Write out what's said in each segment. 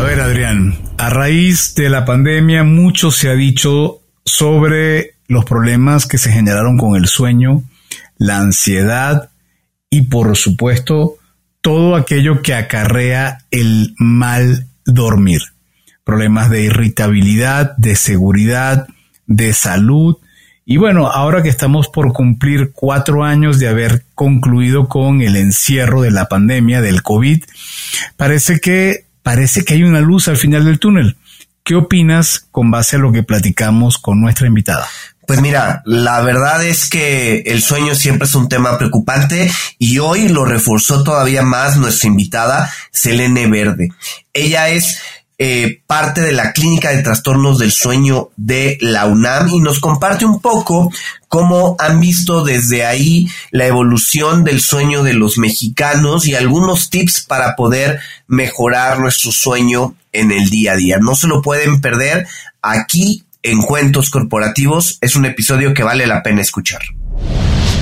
A ver, Adrián, a raíz de la pandemia mucho se ha dicho sobre los problemas que se generaron con el sueño, la ansiedad y por supuesto todo aquello que acarrea el mal dormir. Problemas de irritabilidad, de seguridad, de salud. Y bueno, ahora que estamos por cumplir cuatro años de haber concluido con el encierro de la pandemia del COVID, parece que, parece que hay una luz al final del túnel. ¿Qué opinas con base a lo que platicamos con nuestra invitada? Pues mira, la verdad es que el sueño siempre es un tema preocupante y hoy lo reforzó todavía más nuestra invitada, Selene Verde. Ella es eh, parte de la Clínica de Trastornos del Sueño de la UNAM y nos comparte un poco cómo han visto desde ahí la evolución del sueño de los mexicanos y algunos tips para poder mejorar nuestro sueño en el día a día. No se lo pueden perder aquí en Cuentos Corporativos es un episodio que vale la pena escuchar.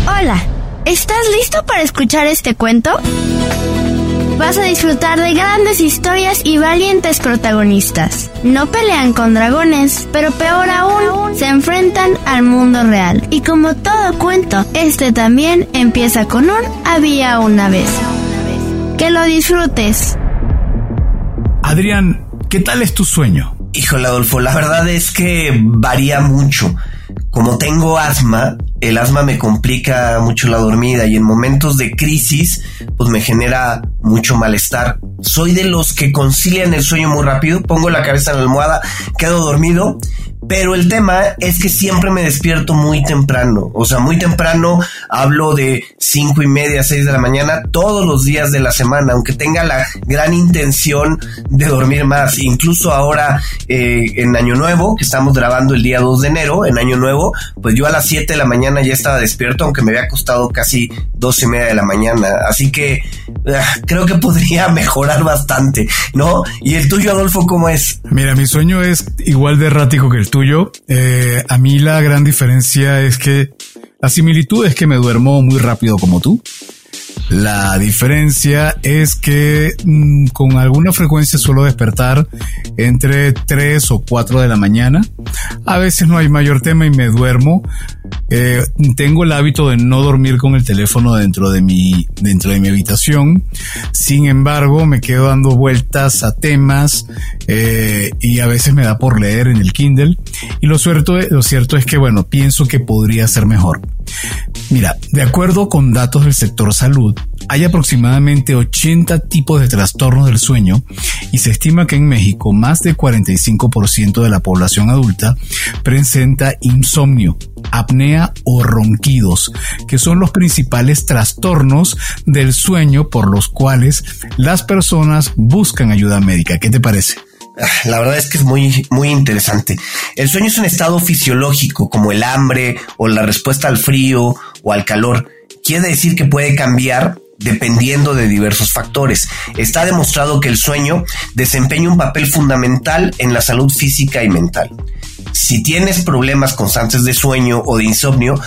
Hola, ¿estás listo para escuchar este cuento? Vas a disfrutar de grandes historias y valientes protagonistas. No pelean con dragones, pero peor aún, se enfrentan al mundo real. Y como todo cuento, este también empieza con un había una vez. Que lo disfrutes. Adrián, ¿qué tal es tu sueño? Híjole, Adolfo, la verdad es que varía mucho. Como tengo asma, el asma me complica mucho la dormida y en momentos de crisis, pues me genera mucho malestar. Soy de los que concilian el sueño muy rápido, pongo la cabeza en la almohada, quedo dormido pero el tema es que siempre me despierto muy temprano. O sea, muy temprano hablo de cinco y media, seis de la mañana todos los días de la semana, aunque tenga la gran intención de dormir más. Incluso ahora eh, en Año Nuevo, que estamos grabando el día 2 de enero, en Año Nuevo, pues yo a las 7 de la mañana ya estaba despierto, aunque me había costado casi dos y media de la mañana. Así que ah, creo que podría mejorar bastante, ¿no? ¿Y el tuyo, Adolfo, cómo es? Mira, mi sueño es igual de errático que el tuyo. Eh, a mí la gran diferencia es que la similitud es que me duermo muy rápido como tú. La diferencia es que mm, con alguna frecuencia suelo despertar entre 3 o 4 de la mañana. A veces no hay mayor tema y me duermo. Eh, tengo el hábito de no dormir con el teléfono dentro de mi, dentro de mi habitación. Sin embargo, me quedo dando vueltas a temas eh, y a veces me da por leer en el Kindle. Y lo lo cierto es que, bueno, pienso que podría ser mejor. Mira, de acuerdo con datos del sector salud, hay aproximadamente 80 tipos de trastornos del sueño y se estima que en México más del 45% de la población adulta presenta insomnio, apnea o ronquidos, que son los principales trastornos del sueño por los cuales las personas buscan ayuda médica. ¿Qué te parece? La verdad es que es muy, muy interesante. El sueño es un estado fisiológico como el hambre o la respuesta al frío o al calor. Quiere decir que puede cambiar dependiendo de diversos factores. Está demostrado que el sueño desempeña un papel fundamental en la salud física y mental. Si tienes problemas constantes de sueño o de insomnio,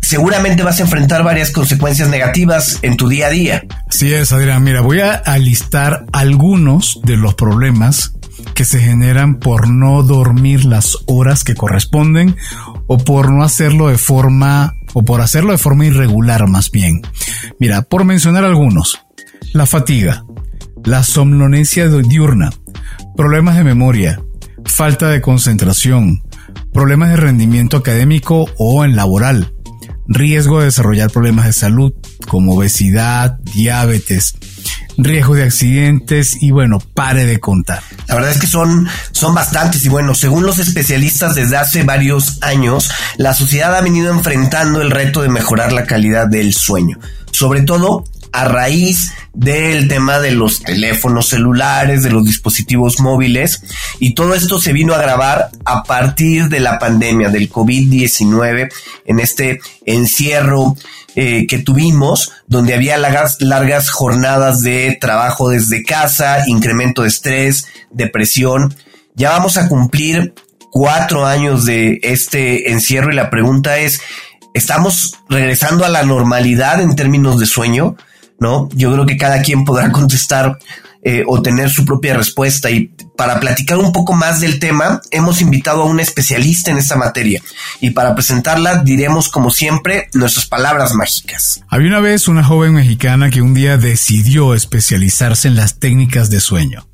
seguramente vas a enfrentar varias consecuencias negativas en tu día a día. Así es, Adrián. Mira, voy a listar algunos de los problemas que se generan por no dormir las horas que corresponden o por no hacerlo de forma o por hacerlo de forma irregular más bien. Mira, por mencionar algunos, la fatiga, la somnolencia diurna, problemas de memoria, falta de concentración, problemas de rendimiento académico o en laboral, riesgo de desarrollar problemas de salud como obesidad, diabetes, riesgo de accidentes y bueno, pare de contar. La verdad es que son, son bastantes y bueno, según los especialistas desde hace varios años, la sociedad ha venido enfrentando el reto de mejorar la calidad del sueño, sobre todo a raíz del tema de los teléfonos celulares, de los dispositivos móviles, y todo esto se vino a agravar a partir de la pandemia del COVID-19, en este encierro eh, que tuvimos, donde había largas, largas jornadas de trabajo desde casa, incremento de estrés, depresión. Ya vamos a cumplir cuatro años de este encierro y la pregunta es, ¿estamos regresando a la normalidad en términos de sueño? ¿No? Yo creo que cada quien podrá contestar eh, o tener su propia respuesta. Y para platicar un poco más del tema, hemos invitado a un especialista en esta materia. Y para presentarla diremos, como siempre, nuestras palabras mágicas. Había una vez una joven mexicana que un día decidió especializarse en las técnicas de sueño.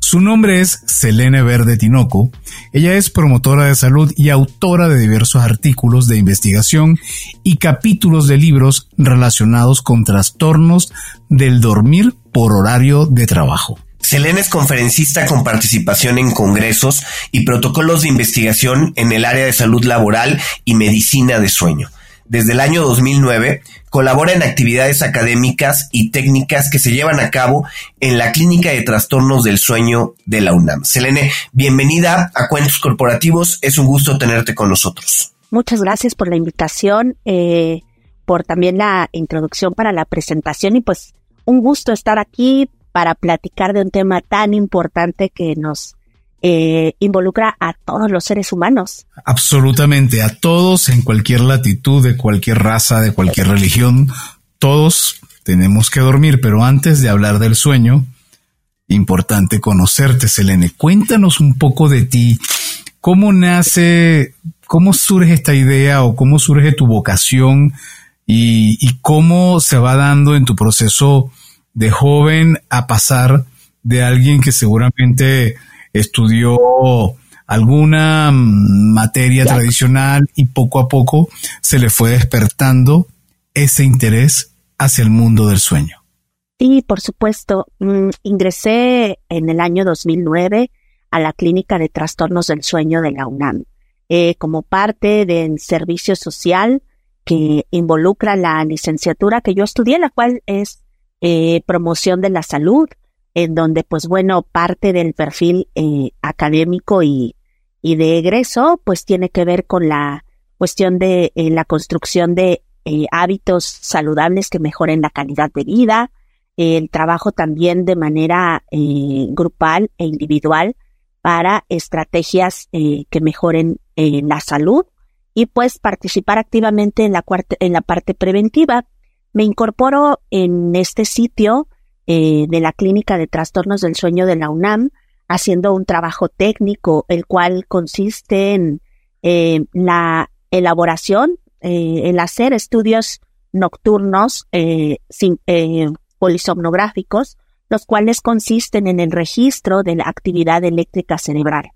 Su nombre es Selene Verde Tinoco. Ella es promotora de salud y autora de diversos artículos de investigación y capítulos de libros relacionados con trastornos del dormir por horario de trabajo. Selene es conferencista con participación en congresos y protocolos de investigación en el área de salud laboral y medicina de sueño. Desde el año 2009 colabora en actividades académicas y técnicas que se llevan a cabo en la Clínica de Trastornos del Sueño de la UNAM. Selene, bienvenida a Cuentos Corporativos. Es un gusto tenerte con nosotros. Muchas gracias por la invitación, eh, por también la introducción para la presentación y pues un gusto estar aquí para platicar de un tema tan importante que nos eh, involucra a todos los seres humanos. Absolutamente, a todos en cualquier latitud, de cualquier raza, de cualquier religión, todos tenemos que dormir, pero antes de hablar del sueño, importante conocerte, Selene. Cuéntanos un poco de ti. ¿Cómo nace, cómo surge esta idea o cómo surge tu vocación y, y cómo se va dando en tu proceso de joven a pasar de alguien que seguramente estudió alguna materia tradicional y poco a poco se le fue despertando ese interés hacia el mundo del sueño. Sí, por supuesto. Mm, ingresé en el año 2009 a la Clínica de Trastornos del Sueño de la UNAM eh, como parte del servicio social que involucra la licenciatura que yo estudié, la cual es eh, promoción de la salud en donde, pues bueno, parte del perfil eh, académico y, y, de egreso, pues tiene que ver con la cuestión de eh, la construcción de eh, hábitos saludables que mejoren la calidad de vida, el trabajo también de manera grupal e individual para estrategias que mejoren la salud y pues participar activamente en la, en la parte preventiva. Me incorporo en este sitio eh, de la Clínica de Trastornos del Sueño de la UNAM, haciendo un trabajo técnico, el cual consiste en eh, la elaboración, eh, el hacer estudios nocturnos polisomnográficos, los cuales consisten en el registro de la actividad eléctrica cerebral.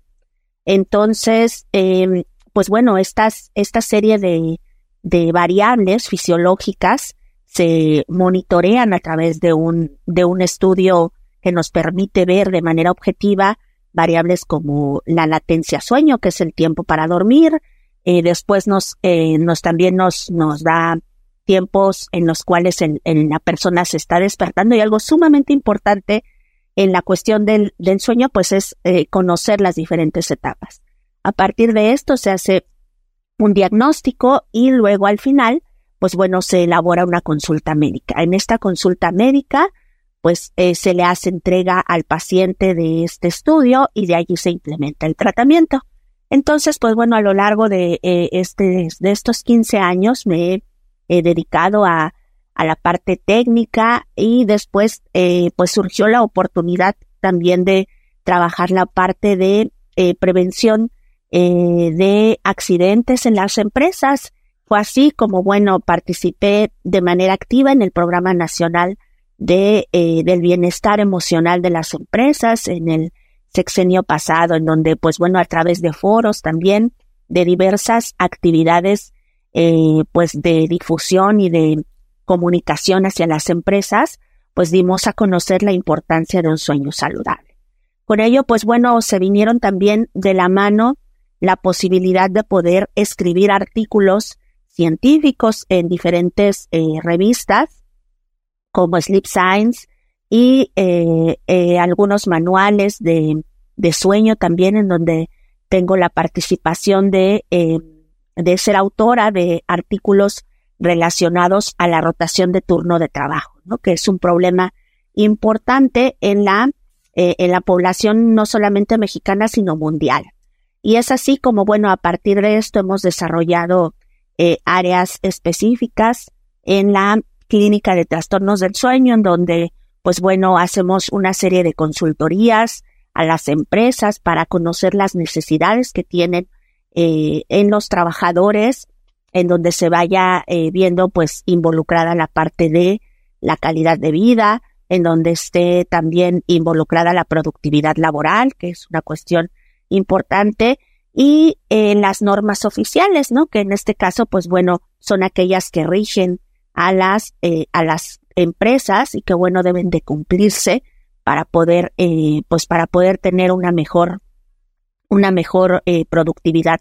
Entonces, em, pues bueno, estas, esta serie de, de variables fisiológicas se monitorean a través de un, de un estudio que nos permite ver de manera objetiva variables como la latencia sueño, que es el tiempo para dormir. Eh, después nos, eh, nos también nos, nos da tiempos en los cuales la persona se está despertando y algo sumamente importante en la cuestión del, del sueño, pues es eh, conocer las diferentes etapas. A partir de esto se hace un diagnóstico y luego al final pues bueno, se elabora una consulta médica. En esta consulta médica, pues eh, se le hace entrega al paciente de este estudio y de allí se implementa el tratamiento. Entonces, pues bueno, a lo largo de, eh, este, de estos 15 años me he dedicado a, a, la parte técnica y después eh, pues surgió la oportunidad también de trabajar la parte de prevención de accidentes en las empresas fue así como, bueno, participé de manera activa en el Programa Nacional de, eh, del Bienestar Emocional de las Empresas en el sexenio pasado, en donde, pues bueno, a través de foros también, de diversas actividades, eh, pues de difusión y de comunicación hacia las empresas, pues dimos a conocer la importancia de un sueño saludable. Con ello, pues bueno, se vinieron también de la mano la posibilidad de poder escribir artículos científicos en diferentes eh, revistas como Sleep Science y eh, eh, algunos manuales de, de, sueño también en donde tengo la participación de, de ser autora de artículos relacionados a la rotación de turno de trabajo, ¿no? que es un problema importante en la, en la población no solamente mexicana, sino mundial. Y es así como, bueno, a partir de esto hemos desarrollado eh, áreas específicas en la clínica de trastornos del sueño, en donde pues bueno, hacemos una serie de consultorías a las empresas para conocer las necesidades que tienen eh, en los trabajadores, en donde se vaya eh, viendo pues involucrada la parte de la calidad de vida, en donde esté también involucrada la productividad laboral, que es una cuestión importante, y en las normas oficiales, ¿no? Que en este caso, pues bueno, son aquellas que rigen a las, eh, a las empresas y que bueno, deben de cumplirse para poder, eh, pues para poder tener una mejor, una mejor eh, productividad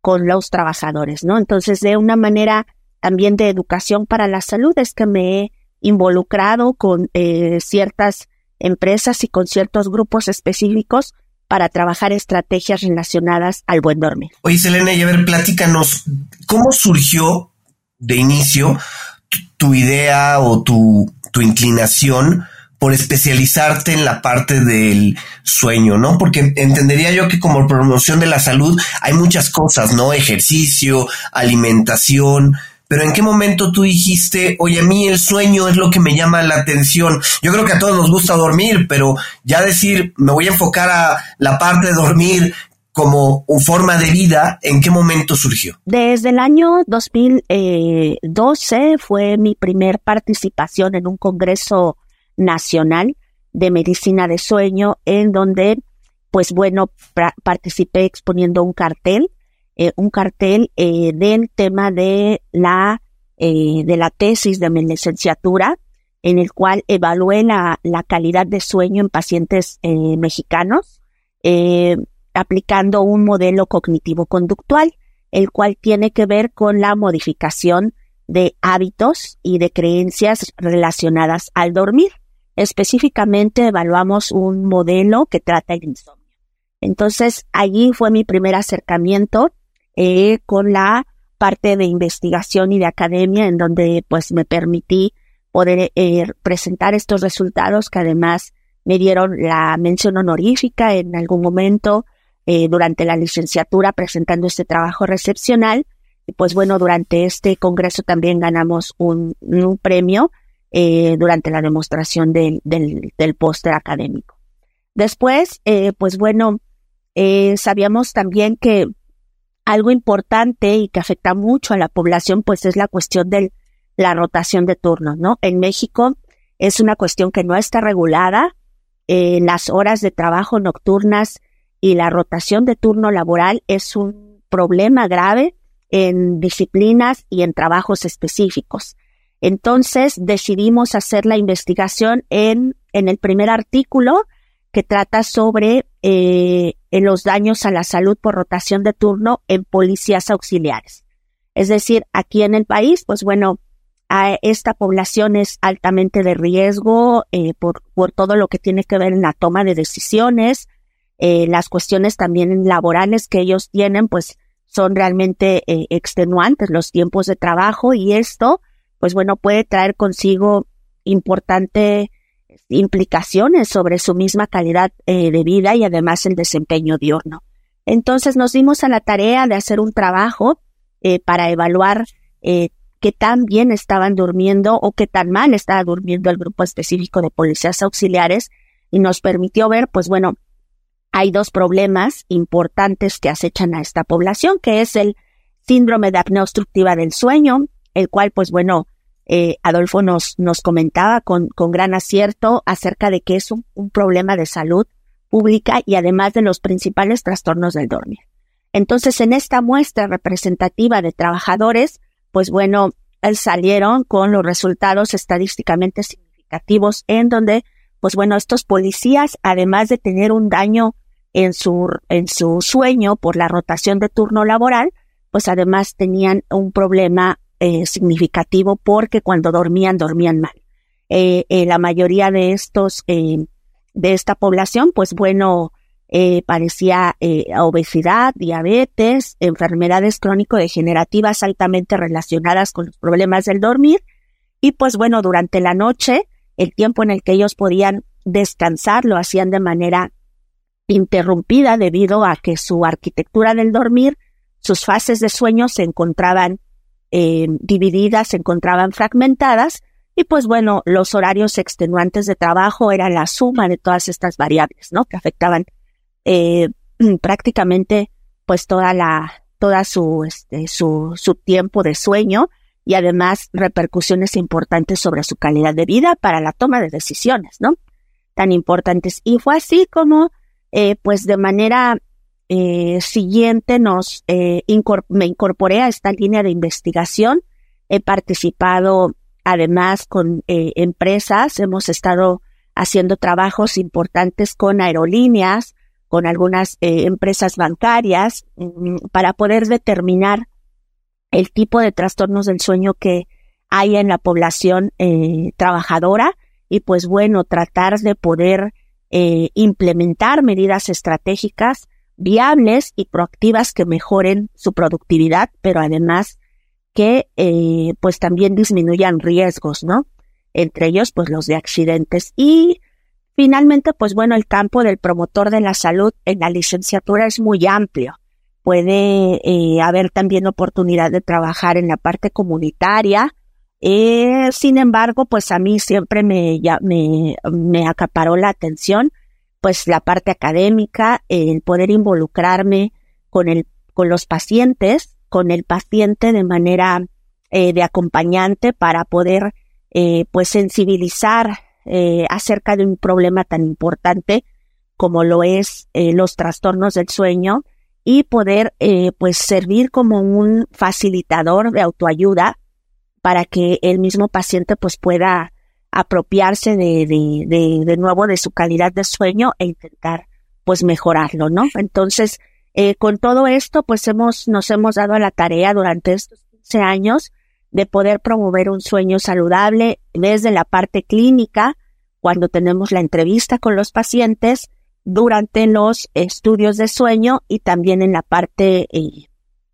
con los trabajadores, ¿no? Entonces, de una manera también de educación para la salud es que me he involucrado con eh, ciertas empresas y con ciertos grupos específicos para trabajar estrategias relacionadas al buen dormir. Oye, Selena, y a ver, platícanos, ¿cómo surgió de inicio tu idea o tu, tu inclinación por especializarte en la parte del sueño, ¿no? Porque entendería yo que como promoción de la salud hay muchas cosas, ¿no? Ejercicio, alimentación, pero ¿en qué momento tú dijiste, oye, a mí el sueño es lo que me llama la atención? Yo creo que a todos nos gusta dormir, pero ya decir, me voy a enfocar a la parte de dormir como forma de vida, ¿en qué momento surgió? Desde el año 2012 fue mi primer participación en un congreso nacional de medicina de sueño en donde, pues bueno, participé exponiendo un cartel eh, un cartel eh, del tema de la, eh, de la tesis de mi licenciatura, en el cual evalué la, la calidad de sueño en pacientes mexicanos, aplicando un modelo cognitivo-conductual, el cual tiene que ver con la modificación de hábitos y de creencias relacionadas al dormir. Específicamente evaluamos un modelo que trata el insomnio. Entonces, allí fue mi primer acercamiento eh, con la parte de investigación y de academia en donde pues me permití poder eh, presentar estos resultados que además me dieron la mención honorífica en algún momento eh, durante la licenciatura presentando este trabajo recepcional. Y pues bueno, durante este congreso también ganamos un, premio durante la demostración del, del, del póster académico. Después, pues bueno, sabíamos también que algo importante y que afecta mucho a la población, pues es la cuestión de la rotación de turnos, ¿no? En México es una cuestión que no está regulada. Eh, las horas de trabajo nocturnas y la rotación de turno laboral es un problema grave en disciplinas y en trabajos específicos. Entonces decidimos hacer la investigación en, en el primer artículo que trata sobre eh, los daños a la salud por rotación de turno en policías auxiliares. Es decir, aquí en el país, pues bueno, a esta población es altamente de riesgo eh, por, por todo lo que tiene que ver en la toma de decisiones, eh, las cuestiones también laborales que ellos tienen, pues son realmente eh, extenuantes los tiempos de trabajo y esto, pues bueno, puede traer consigo importante implicaciones sobre su misma calidad eh, de vida y además el desempeño diurno. Entonces nos dimos a la tarea de hacer un trabajo eh, para evaluar eh, qué tan bien estaban durmiendo o qué tan mal estaba durmiendo el grupo específico de policías auxiliares y nos permitió ver, pues bueno, hay dos problemas importantes que acechan a esta población, que es el síndrome de apnea obstructiva del sueño, el cual, pues bueno, eh, Adolfo nos, nos comentaba con, con gran acierto acerca de que es un, un problema de salud pública y además de los principales trastornos del dormir. Entonces, en esta muestra representativa de trabajadores, pues bueno, salieron con los resultados estadísticamente significativos en donde, pues bueno, estos policías, además de tener un daño en su, en su sueño por la rotación de turno laboral, pues además tenían un problema eh, significativo porque cuando dormían, dormían mal. Eh, eh, la mayoría de estos, de esta población, pues bueno, parecía obesidad, diabetes, enfermedades crónico-degenerativas altamente relacionadas con los problemas del dormir. Y pues bueno, durante la noche, el tiempo en el que ellos podían descansar lo hacían de manera interrumpida debido a que su arquitectura del dormir, sus fases de sueño se encontraban eh, divididas, se encontraban fragmentadas Y pues bueno, los horarios extenuantes de trabajo eran la suma de todas estas variables, ¿no? Que afectaban eh, prácticamente pues toda la, toda su, este, su, su tiempo de sueño y además repercusiones importantes sobre su calidad de vida para la toma de decisiones, ¿no? Tan importantes. Y fue así como, eh, pues de manera eh, siguiente nos eh, me incorporé a esta línea de investigación. He participado además con eh, empresas, hemos estado haciendo trabajos importantes con aerolíneas, con algunas eh, empresas bancarias, mm, para poder determinar el tipo de trastornos del sueño que hay en la población eh, trabajadora y pues bueno, tratar de poder implementar medidas estratégicas viables y proactivas que mejoren su productividad, pero además que eh, pues también disminuyan riesgos, ¿no? Entre ellos pues los de accidentes y finalmente pues bueno el campo del promotor de la salud en la licenciatura es muy amplio. Puede eh, haber también oportunidad de trabajar en la parte comunitaria. Eh, sin embargo, pues a mí siempre me, ya, me, me acaparó la atención pues la parte académica, el poder involucrarme con el, con los pacientes, con el paciente de manera eh, de acompañante para poder eh, pues sensibilizar eh, acerca de un problema tan importante como lo es los trastornos del sueño y poder pues servir como un facilitador de autoayuda para que el mismo paciente pues pueda apropiarse de, de, de, nuevo de su calidad de sueño e intentar pues mejorarlo, ¿no? Entonces, eh, con todo esto, pues hemos, nos hemos dado a la tarea durante estos 15 años de poder promover un sueño saludable desde la parte clínica, cuando tenemos la entrevista con los pacientes, durante los estudios de sueño y también en la parte eh,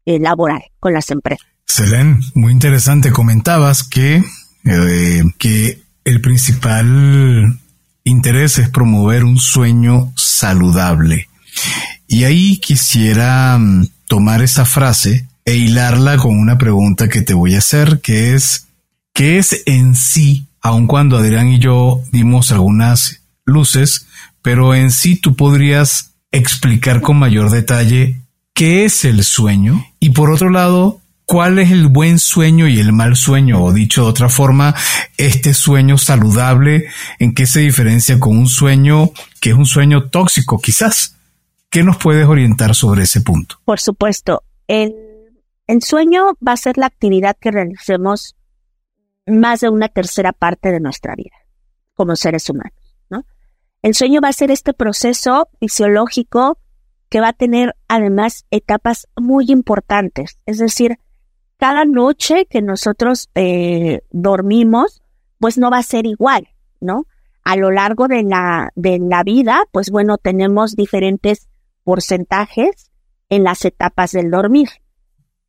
eh, laboral con las empresas. Selene, muy interesante. Comentabas que, que el principal interés es promover un sueño saludable. Y ahí quisiera mm, tomar esa frase e hilarla con una pregunta que te voy a hacer, que es, ¿qué es en sí, aun cuando Adrián y yo dimos algunas luces, pero en sí tú podrías explicar con mayor detalle qué es el sueño? Y por otro lado, ¿Cuál es el buen sueño y el mal sueño? O dicho de otra forma, este sueño saludable, ¿en qué se diferencia con un sueño que es un sueño tóxico quizás? ¿Qué nos puedes orientar sobre ese punto? Por supuesto, el, sueño va a ser la actividad que realicemos más de una tercera parte de nuestra vida como seres humanos, ¿no? El sueño va a ser este proceso fisiológico que va a tener además etapas muy importantes, es decir, cada noche que nosotros eh, dormimos, pues no va a ser igual, ¿no? A lo largo de la, de la vida, pues bueno, tenemos diferentes porcentajes en las etapas del dormir.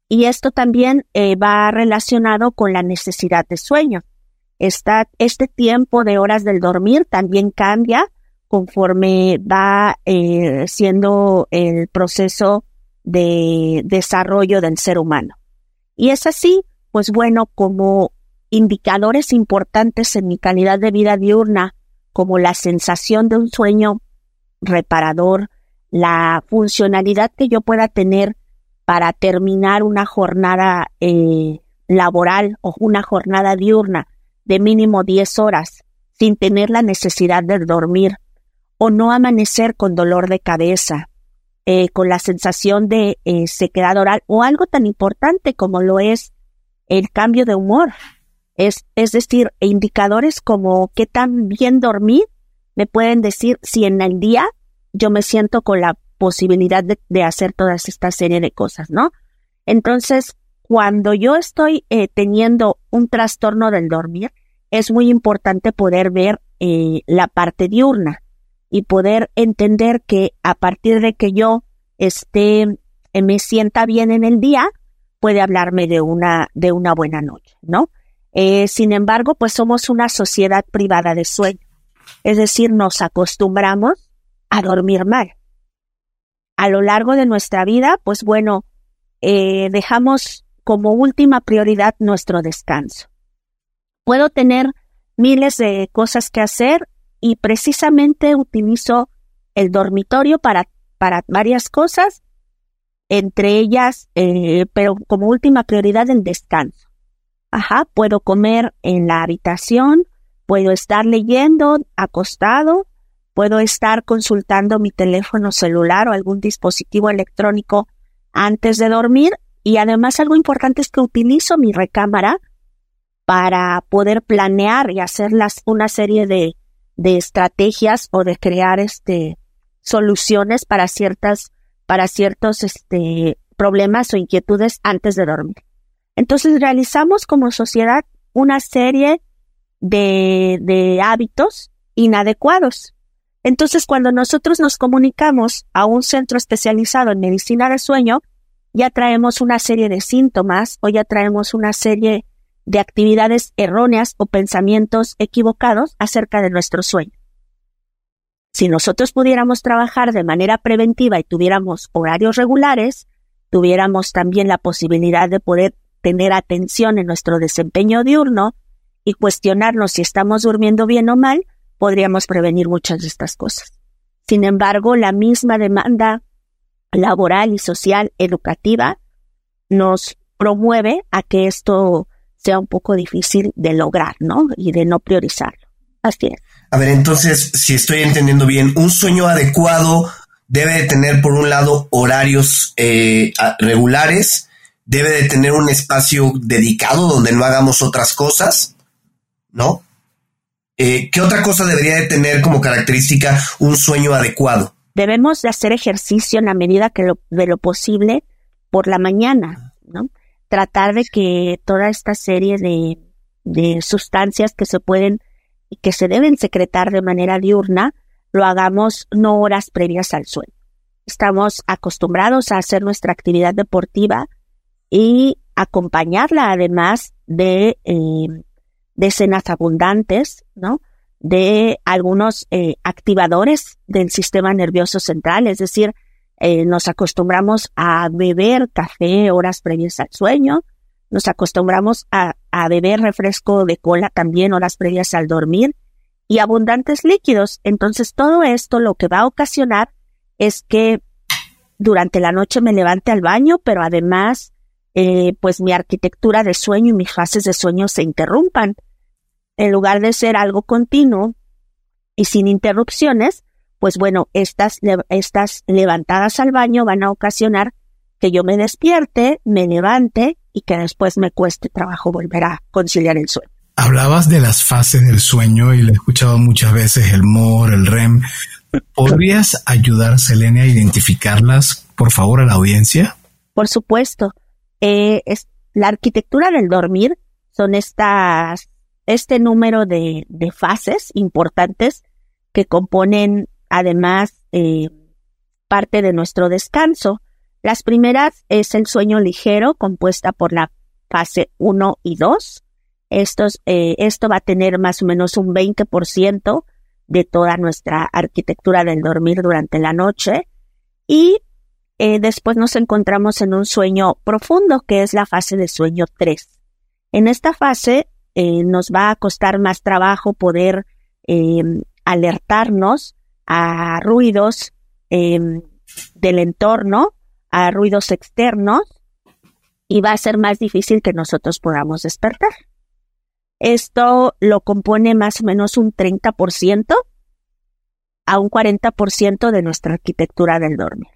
Y esto también eh, va relacionado con la necesidad de sueño. Esta, este tiempo de horas del dormir también cambia conforme va eh, siendo el proceso de desarrollo del ser humano. Y es así, pues bueno, como indicadores importantes en mi calidad de vida diurna, como la sensación de un sueño reparador, la funcionalidad que yo pueda tener para terminar una jornada eh, laboral o una jornada diurna de mínimo 10 horas sin tener la necesidad de dormir o no amanecer con dolor de cabeza, eh, con la sensación de eh, sequedad oral o algo tan importante como lo es el cambio de humor. Es, es decir, indicadores como qué tan bien dormí me pueden decir si en el día yo me siento con la posibilidad de, hacer toda esta serie de cosas, ¿no? Entonces, cuando yo estoy eh, teniendo un trastorno del dormir, es muy importante poder ver la parte diurna y poder entender que a partir de que yo esté, eh, me sienta bien en el día, puede hablarme de una, de una buena noche, ¿no? Eh, sin embargo, pues somos una sociedad privada de sueño. Es decir, nos acostumbramos a dormir mal. A lo largo de nuestra vida, pues bueno, eh, dejamos como última prioridad nuestro descanso. Puedo tener miles de cosas que hacer y precisamente utilizo el dormitorio para, para varias cosas, entre ellas, eh, pero como última prioridad el descanso. Ajá, puedo comer en la habitación, puedo estar leyendo acostado, puedo estar consultando mi teléfono celular o algún dispositivo electrónico antes de dormir y además algo importante es que utilizo mi recámara para poder planear y hacer una serie de, de estrategias o de crear este soluciones para ciertas para ciertos este problemas o inquietudes antes de dormir. Entonces realizamos como sociedad una serie de, hábitos inadecuados. Entonces cuando nosotros nos comunicamos a un centro especializado en medicina de sueño, ya traemos una serie de síntomas o ya traemos una serie de actividades erróneas o pensamientos equivocados acerca de nuestro sueño. Si nosotros pudiéramos trabajar de manera preventiva y tuviéramos horarios regulares, tuviéramos también la posibilidad de poder tener atención en nuestro desempeño diurno y cuestionarnos si estamos durmiendo bien o mal, podríamos prevenir muchas de estas cosas. Sin embargo, la misma demanda laboral y social educativa nos promueve a que esto sea un poco difícil de lograr, ¿no? Y de no priorizarlo. Así es. A ver, entonces, si estoy entendiendo bien, un sueño adecuado debe de tener, por un lado, horarios eh, regulares, debe de tener un espacio dedicado donde no hagamos otras cosas, ¿no? Eh, ¿Qué otra cosa debería de tener como característica un sueño adecuado? Debemos de hacer ejercicio en la medida que lo, de lo posible por la mañana. Tratar de que toda esta serie de, de sustancias que se pueden y que se deben secretar de manera diurna, lo hagamos no horas previas al sueño. Estamos acostumbrados a hacer nuestra actividad deportiva y acompañarla además de, eh, de cenas abundantes, ¿no? De algunos eh, activadores del sistema nervioso central, es decir, eh, nos acostumbramos a beber café horas previas al sueño, nos acostumbramos a, a beber refresco de cola también horas previas al dormir y abundantes líquidos. Entonces todo esto lo que va a ocasionar es que durante la noche me levante al baño, pero además eh, pues mi arquitectura de sueño y mis fases de sueño se interrumpan. En lugar de ser algo continuo y sin interrupciones, pues bueno, estas, estas levantadas al baño van a ocasionar que yo me despierte, me levante y que después me cueste trabajo volver a conciliar el sueño. Hablabas de las fases del sueño y lo he escuchado muchas veces, el MOR, el REM. ¿Podrías ayudar, Selene, a identificarlas, por favor, a la audiencia? Por supuesto. Eh, es, la arquitectura del dormir son estas, este número de, de fases importantes que componen además eh, parte de nuestro descanso. Las primeras es el sueño ligero, compuesta por la fase 1 y 2. Estos, eh, esto va a tener más o menos un 20% de toda nuestra arquitectura del dormir durante la noche. Y eh, después nos encontramos en un sueño profundo, que es la fase de sueño 3. En esta fase nos va a costar más trabajo poder alertarnos a ruidos em, del entorno, a ruidos externos, y va a ser más difícil que nosotros podamos despertar. Esto lo compone más o menos un 30% a un 40% de nuestra arquitectura del dormir.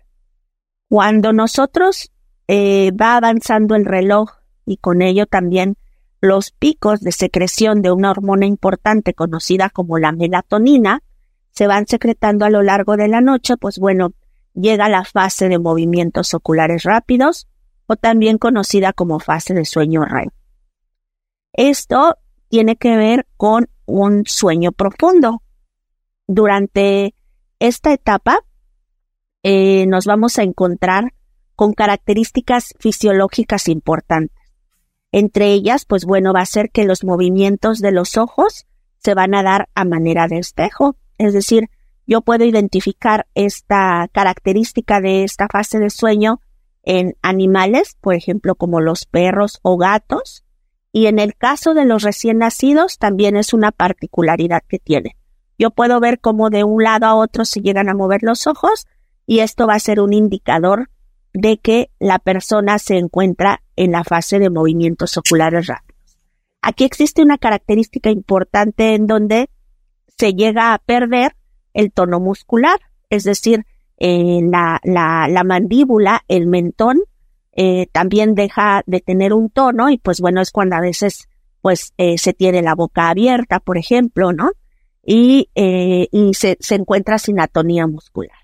Cuando nosotros eh, va avanzando el reloj y con ello también los picos de secreción de una hormona importante conocida como la melatonina, se van secretando a lo largo de la noche, pues bueno, llega la fase de movimientos oculares rápidos o también conocida como fase de sueño REM. Esto tiene que ver con un sueño profundo. Durante esta etapa eh, nos vamos a encontrar con características fisiológicas importantes. Entre ellas, pues bueno, va a ser que los movimientos de los ojos se van a dar a manera de espejo. Es decir, yo puedo identificar esta característica de esta fase de sueño en animales, por ejemplo, como los perros o gatos, Y en el caso de los recién nacidos también es una particularidad que tiene. Yo puedo ver cómo de un lado a otro se llegan a mover los ojos y esto va a ser un indicador de que la persona se encuentra en la fase de movimientos oculares rápidos. Aquí existe una característica importante en donde se llega a perder el tono muscular, es decir, eh, la, la, la, mandíbula, el mentón, eh, también deja de tener un tono y pues bueno, es cuando a veces pues eh, se tiene la boca abierta, por ejemplo, ¿no? Y, y se, se encuentra sin atonía muscular.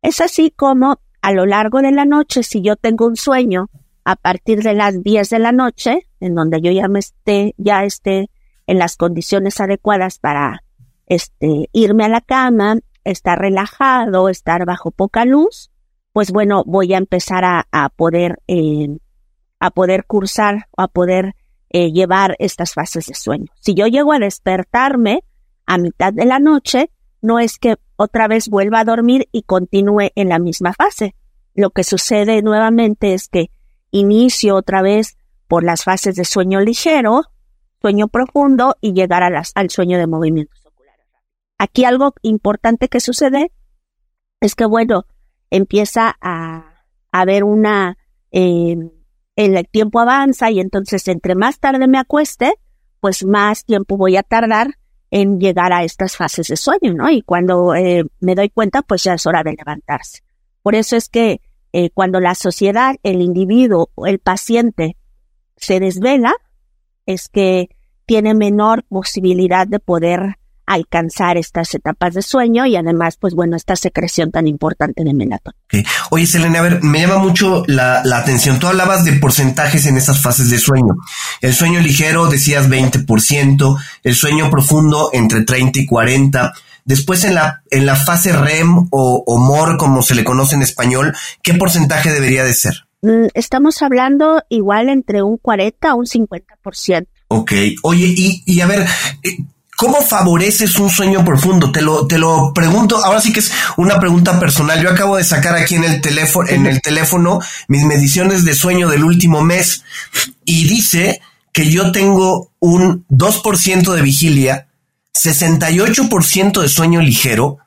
Es así como a lo largo de la noche, si yo tengo un sueño a partir de las 10 de la noche, en donde yo ya me esté, ya esté en las condiciones adecuadas para este, irme a la cama, estar relajado, estar bajo poca luz, pues bueno, voy a empezar a, poder, eh, a poder cursar o a poder eh, llevar estas fases de sueño. Si yo llego a despertarme a mitad de la noche, no es que otra vez vuelva a dormir y continúe en la misma fase. Lo que sucede nuevamente es que inicio otra vez por las fases de sueño ligero, sueño profundo y llegar a las, al sueño de movimientos oculares. Aquí algo importante que sucede es que, bueno, empieza a haber una, eh, el tiempo avanza y entonces entre más tarde me acueste, pues más tiempo voy a tardar en llegar a estas fases de sueño, ¿no? Y cuando eh, me doy cuenta, pues ya es hora de levantarse. Por eso es que eh, cuando la sociedad, el individuo, el paciente se desvela, es que tiene menor posibilidad de poder alcanzar estas etapas de sueño y además, pues bueno, esta secreción tan importante de melatonina. Oye, Selena, a ver, me llama mucho la, atención. Tú hablabas de porcentajes en esas fases de sueño. El sueño ligero decías 20%, el sueño profundo entre 30 y 40. Después en la, en la fase REM o, o MOR, como se le conoce en español, ¿qué porcentaje debería de ser? Mm, estamos hablando igual entre un 40 a un 50%. Ok. Oye, y, y a ver, eh, ¿Cómo favoreces un sueño profundo? Te lo, te lo pregunto. Ahora sí que es una pregunta personal. Yo acabo de sacar aquí en el teléfono, en el teléfono mis mediciones de sueño del último mes y dice que yo tengo un 2% de vigilia, 68% de sueño ligero,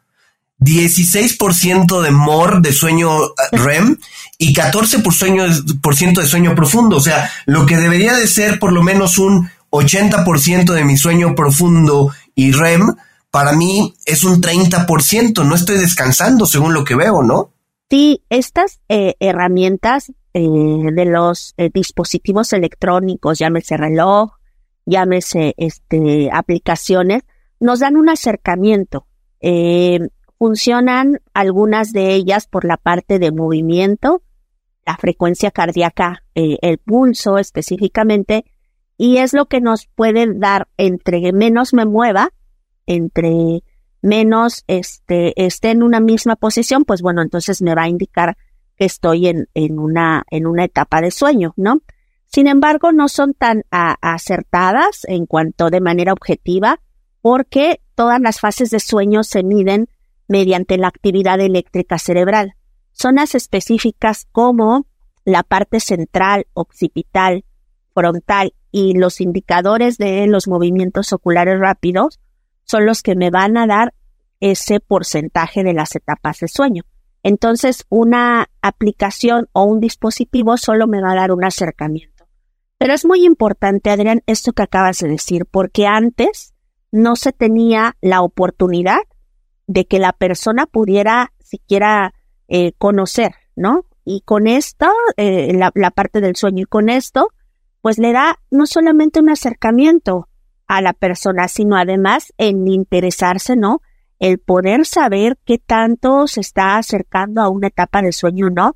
16% de MOR de sueño eh, REM y 14% de sueño profundo. O sea, lo que debería de ser por lo menos un 80% de mi sueño profundo y REM, para mí es un 30%, no estoy descansando según lo que veo, ¿no? Sí, estas eh, herramientas eh, de los eh, dispositivos electrónicos, llámese reloj, llámese este, aplicaciones, nos dan un acercamiento. funcionan algunas de ellas por la parte de movimiento, la frecuencia cardíaca, el pulso específicamente, y es lo que nos puede dar entre menos me mueva, entre menos este, esté en una misma posición, pues bueno, entonces me va a indicar que estoy en, en, una, en una etapa de sueño, ¿no? Sin embargo, no son tan acertadas en cuanto de manera objetiva, porque todas las fases de sueño se miden mediante la actividad eléctrica cerebral. Zonas específicas como la parte central, occipital, frontal y los indicadores de los movimientos oculares rápidos son los que me van a dar ese porcentaje de las etapas de sueño. Entonces, una aplicación o un dispositivo solo me va a dar un acercamiento. Pero es muy importante, Adrián, esto que acabas de decir, porque antes no se tenía la oportunidad de que la persona pudiera siquiera eh, conocer, ¿no? Y con esto, eh, la, la parte del sueño, y con esto, pues le da no solamente un acercamiento a la persona, sino además en interesarse, ¿no? El poder saber qué tanto se está acercando a una etapa de sueño, ¿no?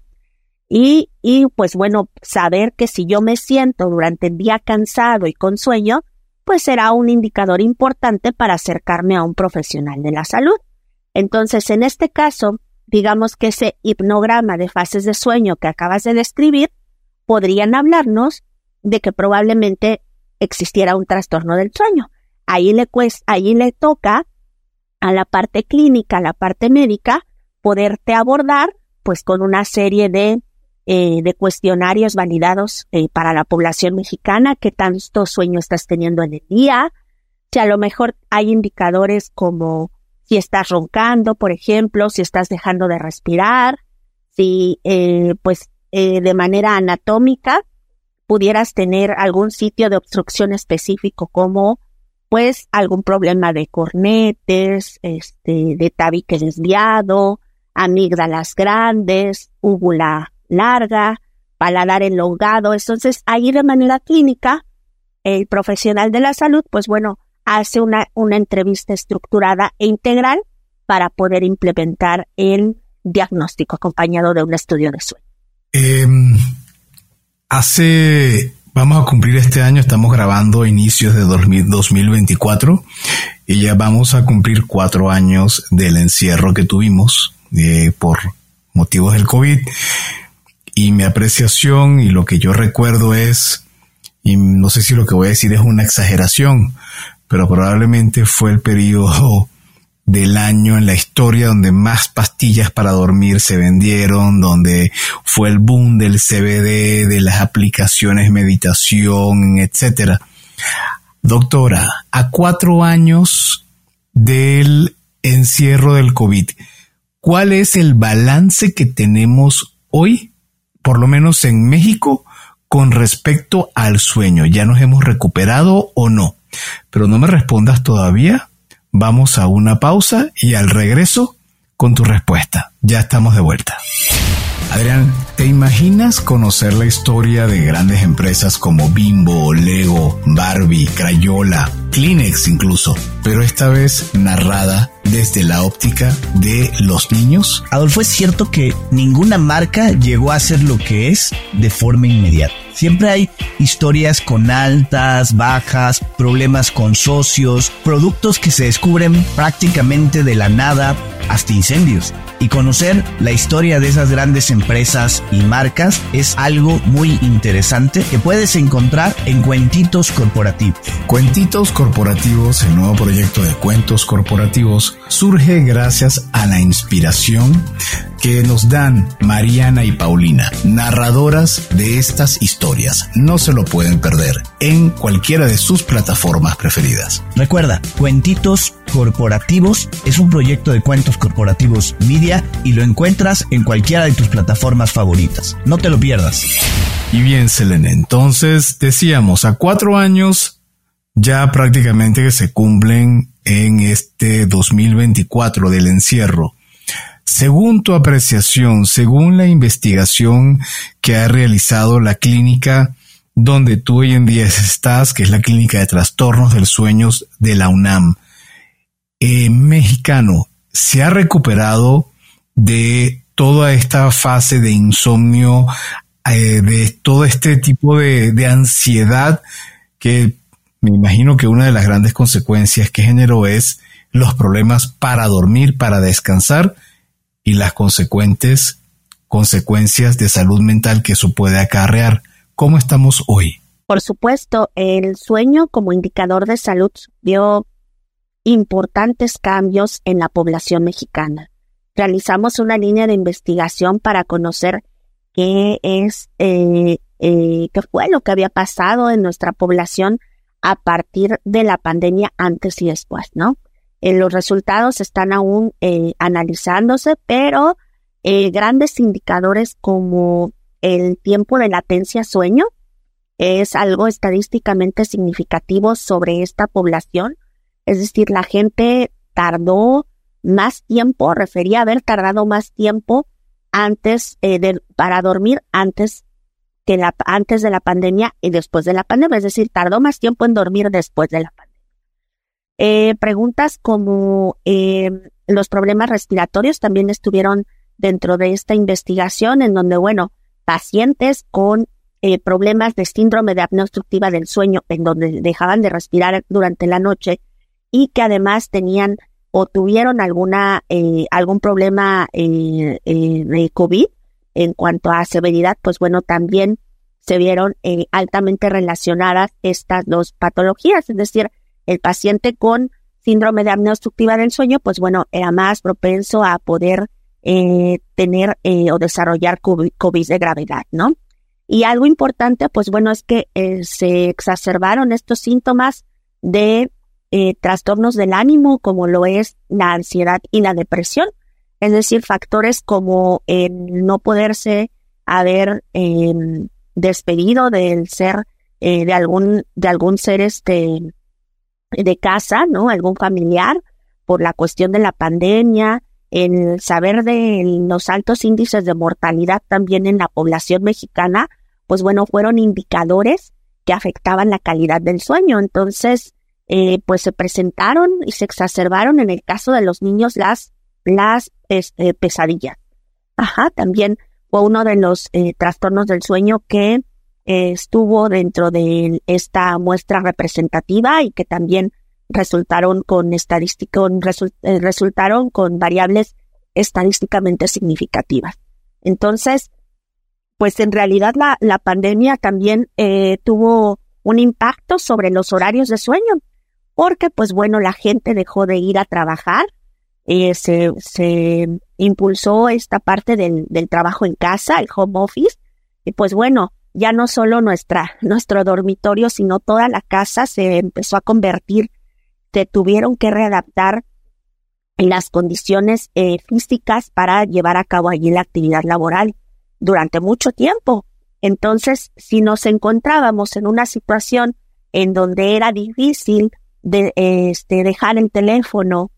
Y, y pues bueno, saber que si yo me siento durante el día cansado y con sueño, pues será un indicador importante para acercarme a un profesional de la salud. Entonces, en este caso, digamos que ese hipnograma de fases de sueño que acabas de describir, podrían hablarnos de que probablemente existiera un trastorno del sueño. Ahí le, ahí le toca a la parte clínica, a la parte médica, poderte abordar pues con una serie de eh, de cuestionarios validados eh, para la población mexicana, qué tanto sueño estás teniendo en el día, si a lo mejor hay indicadores como si estás roncando, por ejemplo, si estás dejando de respirar, si eh, pues eh, de manera anatómica pudieras tener algún sitio de obstrucción específico como pues algún problema de cornetes, este, de tabique desviado, amígdalas grandes, úvula larga, paladar elongado. Entonces, ahí de manera clínica, el profesional de la salud, pues bueno, hace una, una entrevista estructurada e integral para poder implementar el diagnóstico acompañado de un estudio de sueño. Em, hace, vamos a cumplir este año, estamos grabando inicios de 2024 y ya vamos a cumplir cuatro años del encierro que tuvimos eh, por motivos del COVID. Y mi apreciación y lo que yo recuerdo es, y no sé si lo que voy a decir es una exageración, pero probablemente fue el periodo del año en la historia donde más pastillas para dormir se vendieron, donde fue el boom del CBD, de las aplicaciones meditación, etcétera. Doctora, a cuatro años del encierro del COVID, ¿cuál es el balance que tenemos hoy, por lo menos en México, con respecto al sueño? ¿Ya nos hemos recuperado o no? Pero no me respondas todavía. Vamos a una pausa y al regreso con tu respuesta. Ya estamos de vuelta. Adrián, ¿te imaginas conocer la historia de grandes empresas como Bimbo, Lego, Barbie, Crayola, Kleenex incluso, pero esta vez narrada desde la óptica de los niños? Adolfo, es cierto que ninguna marca llegó a ser lo que es de forma inmediata. Siempre hay historias con altas, bajas, problemas con socios, productos que se descubren prácticamente de la nada, hasta incendios. Y conocer la historia de esas grandes empresas y marcas es algo muy interesante que puedes encontrar en Cuentitos Corporativos. Cuentitos Corporativos, el nuevo proyecto de cuentos corporativos, surge gracias a la inspiración que nos dan Mariana y Paulina, narradoras de estas historias. No se lo pueden perder en cualquiera de sus plataformas preferidas. Recuerda, Cuentitos Corporativos es un proyecto de cuentos corporativos media y lo encuentras en cualquiera de tus plataformas favoritas. No te lo pierdas. Y bien, Selene, entonces decíamos, a cuatro años ya prácticamente se cumplen en este 2024 del encierro. Según tu apreciación, según la investigación que ha realizado la clínica donde tú hoy en día estás, que es la clínica de trastornos del sueño de la UNAM, eh, mexicano, ¿se ha recuperado de toda esta fase de insomnio, eh, de todo este tipo de ansiedad que me imagino que una de las grandes consecuencias que generó es los problemas para dormir, para descansar y las consecuentes consecuencias de salud mental que eso puede acarrear. ¿Cómo estamos hoy? Por supuesto, el sueño como indicador de salud dio importantes cambios en la población mexicana. Realizamos una línea de investigación para conocer qué es, eh, eh, qué fue lo que había pasado en nuestra población a partir de la pandemia antes y después, ¿no? Eh, los resultados están aún eh, analizándose, pero eh, grandes indicadores como el tiempo de latencia sueño es algo estadísticamente significativo sobre esta población. Es decir, la gente tardó más tiempo, refería haber tardado más tiempo antes de, para dormir antes que la, antes de la pandemia y después de la pandemia. Es decir, tardó más tiempo en dormir después de la pandemia. Eh, preguntas como eh, los problemas respiratorios también estuvieron dentro de esta investigación, en donde, bueno, pacientes con eh, problemas de síndrome de apnea obstructiva del sueño, en donde dejaban de respirar durante la noche y que además tenían o tuvieron alguna algún problema de COVID en cuanto a severidad, pues bueno, también se vieron altamente relacionadas estas dos patologías, es decir, el paciente con síndrome de apnea obstructiva del sueño, pues bueno, era más propenso a poder eh, tener eh, o desarrollar COVID, de gravedad, ¿no? Y algo importante, pues bueno, es que eh, se exacerbaron estos síntomas de trastornos del ánimo, como lo es la ansiedad y la depresión, es decir, factores como el no poderse haber em, despedido del ser de algún de algún ser este de casa, ¿no? Algún familiar por la cuestión de la pandemia, el saber de los altos índices de mortalidad también en la población mexicana, pues bueno, fueron indicadores que afectaban la calidad del sueño. Entonces, eh, pues se presentaron y se exacerbaron en el caso de los niños las, las este, pesadillas. Ajá, también fue uno de los eh, trastornos del sueño que eh, estuvo dentro de esta muestra representativa y que también resultaron con estadística, eh, resultaron con variables estadísticamente significativas. Entonces, pues en realidad la, la pandemia también eh, tuvo un impacto sobre los horarios de sueño, porque pues bueno, la gente dejó de ir a trabajar, eh, se, se impulsó esta parte del, del trabajo en casa, el home office, y pues bueno, ya no solo nuestra, nuestro dormitorio, sino toda la casa se empezó a convertir se tuvieron que readaptar las condiciones eh, físicas para llevar a cabo allí la actividad laboral durante mucho tiempo. Entonces, si nos encontrábamos en una situación en donde era difícil de, este, dejar el teléfono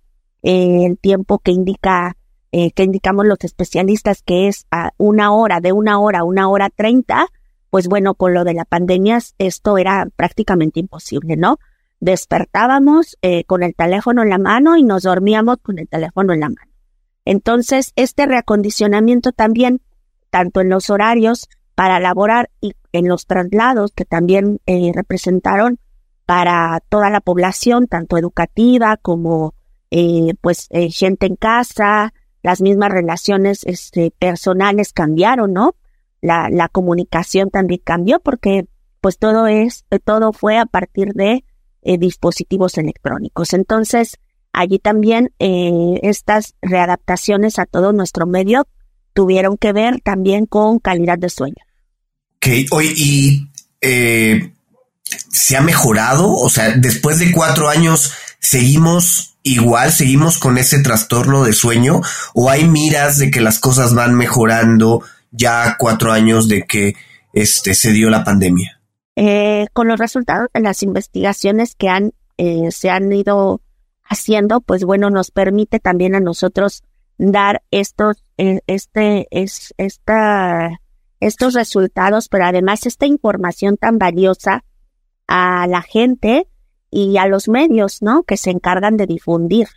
eh, el tiempo que indica eh, que indicamos los especialistas que es a una hora, de una hora a una hora treinta, pues bueno, con lo de la pandemia esto era prácticamente imposible, ¿no? despertábamos eh, con el teléfono en la mano y nos dormíamos con el teléfono en la mano. Entonces, este reacondicionamiento también, tanto en los horarios para laborar y en los traslados que también eh, representaron para toda la población, tanto educativa como eh, pues gente en casa, las mismas relaciones este, personales cambiaron, ¿no? La, comunicación también cambió porque pues todo es, todo fue a partir de eh, dispositivos electrónicos. Entonces, allí también eh, estas readaptaciones a todo nuestro medio tuvieron que ver también con calidad de sueño. Ok, hoy y eh, se ha mejorado, o sea, después de cuatro años seguimos igual, seguimos con ese trastorno de sueño, o hay miras de que las cosas van mejorando ya cuatro años de que este se dio la pandemia. Eh, con los resultados de las investigaciones que han, eh, se han ido haciendo, pues bueno, nos permite también a nosotros dar estos, eh, este, es, esta, estos resultados, pero además esta información tan valiosa a la gente y a los medios, ¿no? Que se encargan de difundir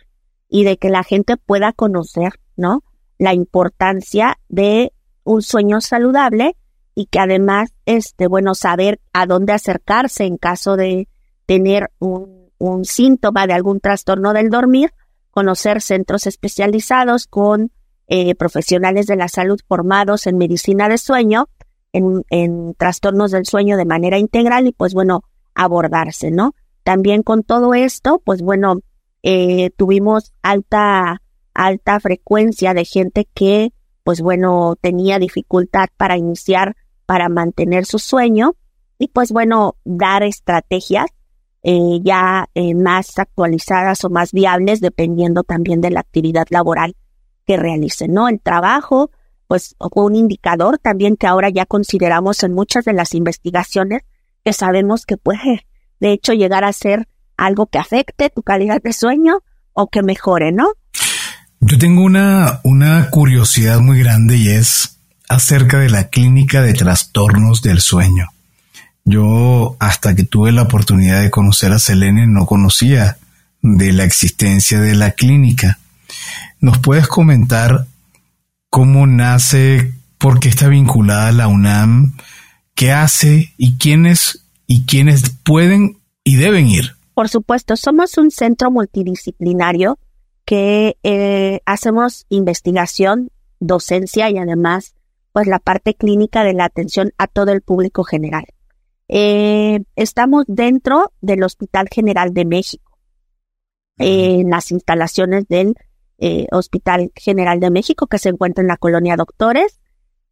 y de que la gente pueda conocer, ¿no? La importancia de un sueño saludable y que además, este, bueno, saber a dónde acercarse en caso de tener un, síntoma de algún trastorno del dormir, conocer centros especializados con eh, profesionales de la salud formados en medicina de sueño, en trastornos del sueño de manera integral y pues bueno, abordarse, ¿no? También con todo esto, pues bueno, eh, tuvimos alta, alta frecuencia de gente que pues bueno, tenía dificultad para iniciar, para mantener su sueño y pues bueno, dar estrategias eh, ya eh, más actualizadas o más viables dependiendo también de la actividad laboral que realicen, ¿no? El trabajo, pues fue un indicador también que ahora ya consideramos en muchas de las investigaciones que sabemos que puede, de hecho, llegar a ser algo que afecte tu calidad de sueño o que mejore, ¿no? Yo tengo una, una curiosidad muy grande y es acerca de la clínica de trastornos del sueño. Yo, hasta que tuve la oportunidad de conocer a Selene, no conocía de la existencia de la clínica. ¿Nos puedes comentar cómo nace, por qué está vinculada a la UNAM, qué hace y quiénes y quiénes pueden y deben ir? Por supuesto, somos un centro multidisciplinario que eh, hacemos investigación, docencia y además pues la parte clínica de la atención a todo el público general. Eh, estamos dentro del Hospital General de México, en las instalaciones del eh, Hospital General de México, que se encuentra en la colonia Doctores,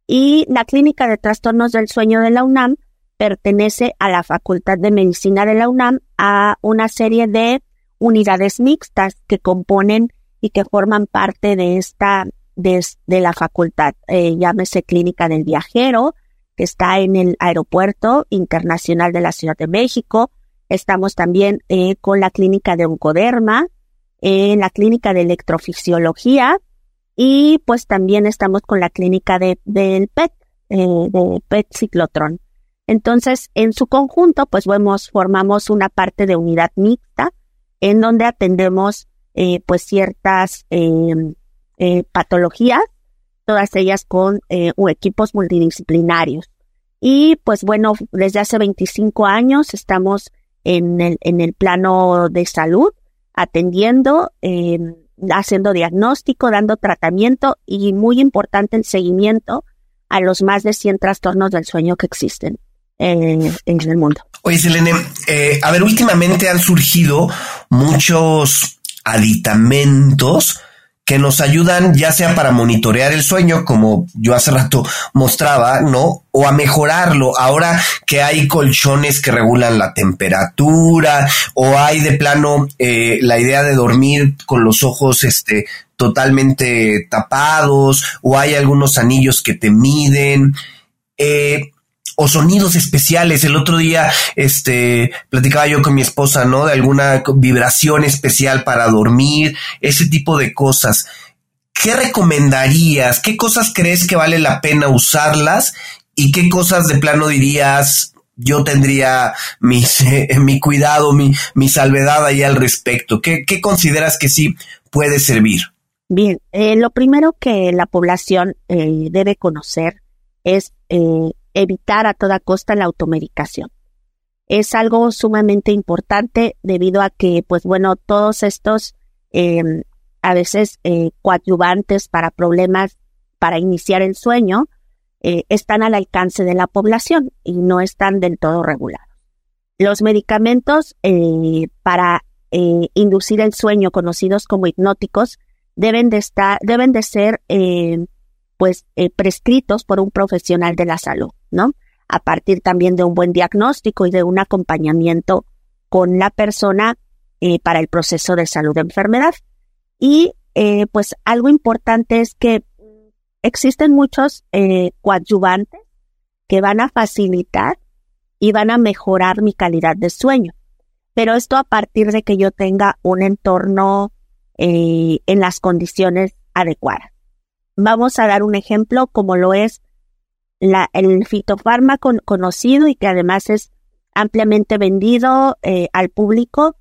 y la Clínica de Trastornos del Sueño de la UNAM pertenece a la Facultad de Medicina de la UNAM, a una serie de unidades mixtas que componen y que forman parte de esta, de, la facultad. Eh, llámese Clínica del Viajero, que está en el Aeropuerto Internacional de la Ciudad de México. Estamos también eh, con la Clínica de Oncoderma, en la Clínica de Electrofisiología, y pues también estamos con la clínica de, del PET, eh, de PET ciclotrón. Entonces, en su conjunto, pues vemos, formamos una parte de unidad mixta en donde atendemos eh, pues ciertas em, eh, patologías, todas ellas con eh, equipos multidisciplinarios. Y pues bueno, desde hace 25 años estamos en el, en el plano de salud, atendiendo em, haciendo diagnóstico, dando tratamiento y muy importante el seguimiento a los más de 100 trastornos del sueño que existen en, el mundo. Oye, Selene, eh, a ver, últimamente han surgido muchos aditamentos que nos ayudan ya sea para monitorear el sueño, como yo hace rato mostraba, ¿no? O a mejorarlo. Ahora que hay colchones que regulan la temperatura, o hay de plano eh, la idea de dormir con los ojos, este, totalmente tapados, o hay algunos anillos que te miden. Eh, o sonidos especiales. El otro día, este, platicaba yo con mi esposa, ¿no? De alguna vibración especial para dormir, ese tipo de cosas. ¿Qué recomendarías? ¿Qué cosas crees que vale la pena usarlas? ¿Y qué cosas de plano dirías, yo tendría mi cuidado, mi, mi salvedad ahí al respecto? ¿Qué, qué consideras que sí puede servir? Bien, eh, lo primero que la población eh, debe conocer es eh, evitar a toda costa la automedicación. Es algo sumamente importante debido a que, pues bueno, todos estos em, a veces eh, coadyuvantes para problemas para iniciar el sueño eh, están al alcance de la población y no están del todo regulados. Los medicamentos eh, para inducir el sueño, conocidos como hipnóticos, deben de estar, deben de ser pues prescritos por un profesional de la salud. ¿no? A partir también de un buen diagnóstico y de un acompañamiento con la persona eh, para el proceso de salud de enfermedad. Y eh, pues algo importante es que existen muchos eh, coadyuvantes que van a facilitar y van a mejorar mi calidad de sueño. Pero esto a partir de que yo tenga un entorno en las condiciones adecuadas. Vamos a dar un ejemplo como lo es el fitofármaco conocido y que además es ampliamente vendido eh, al público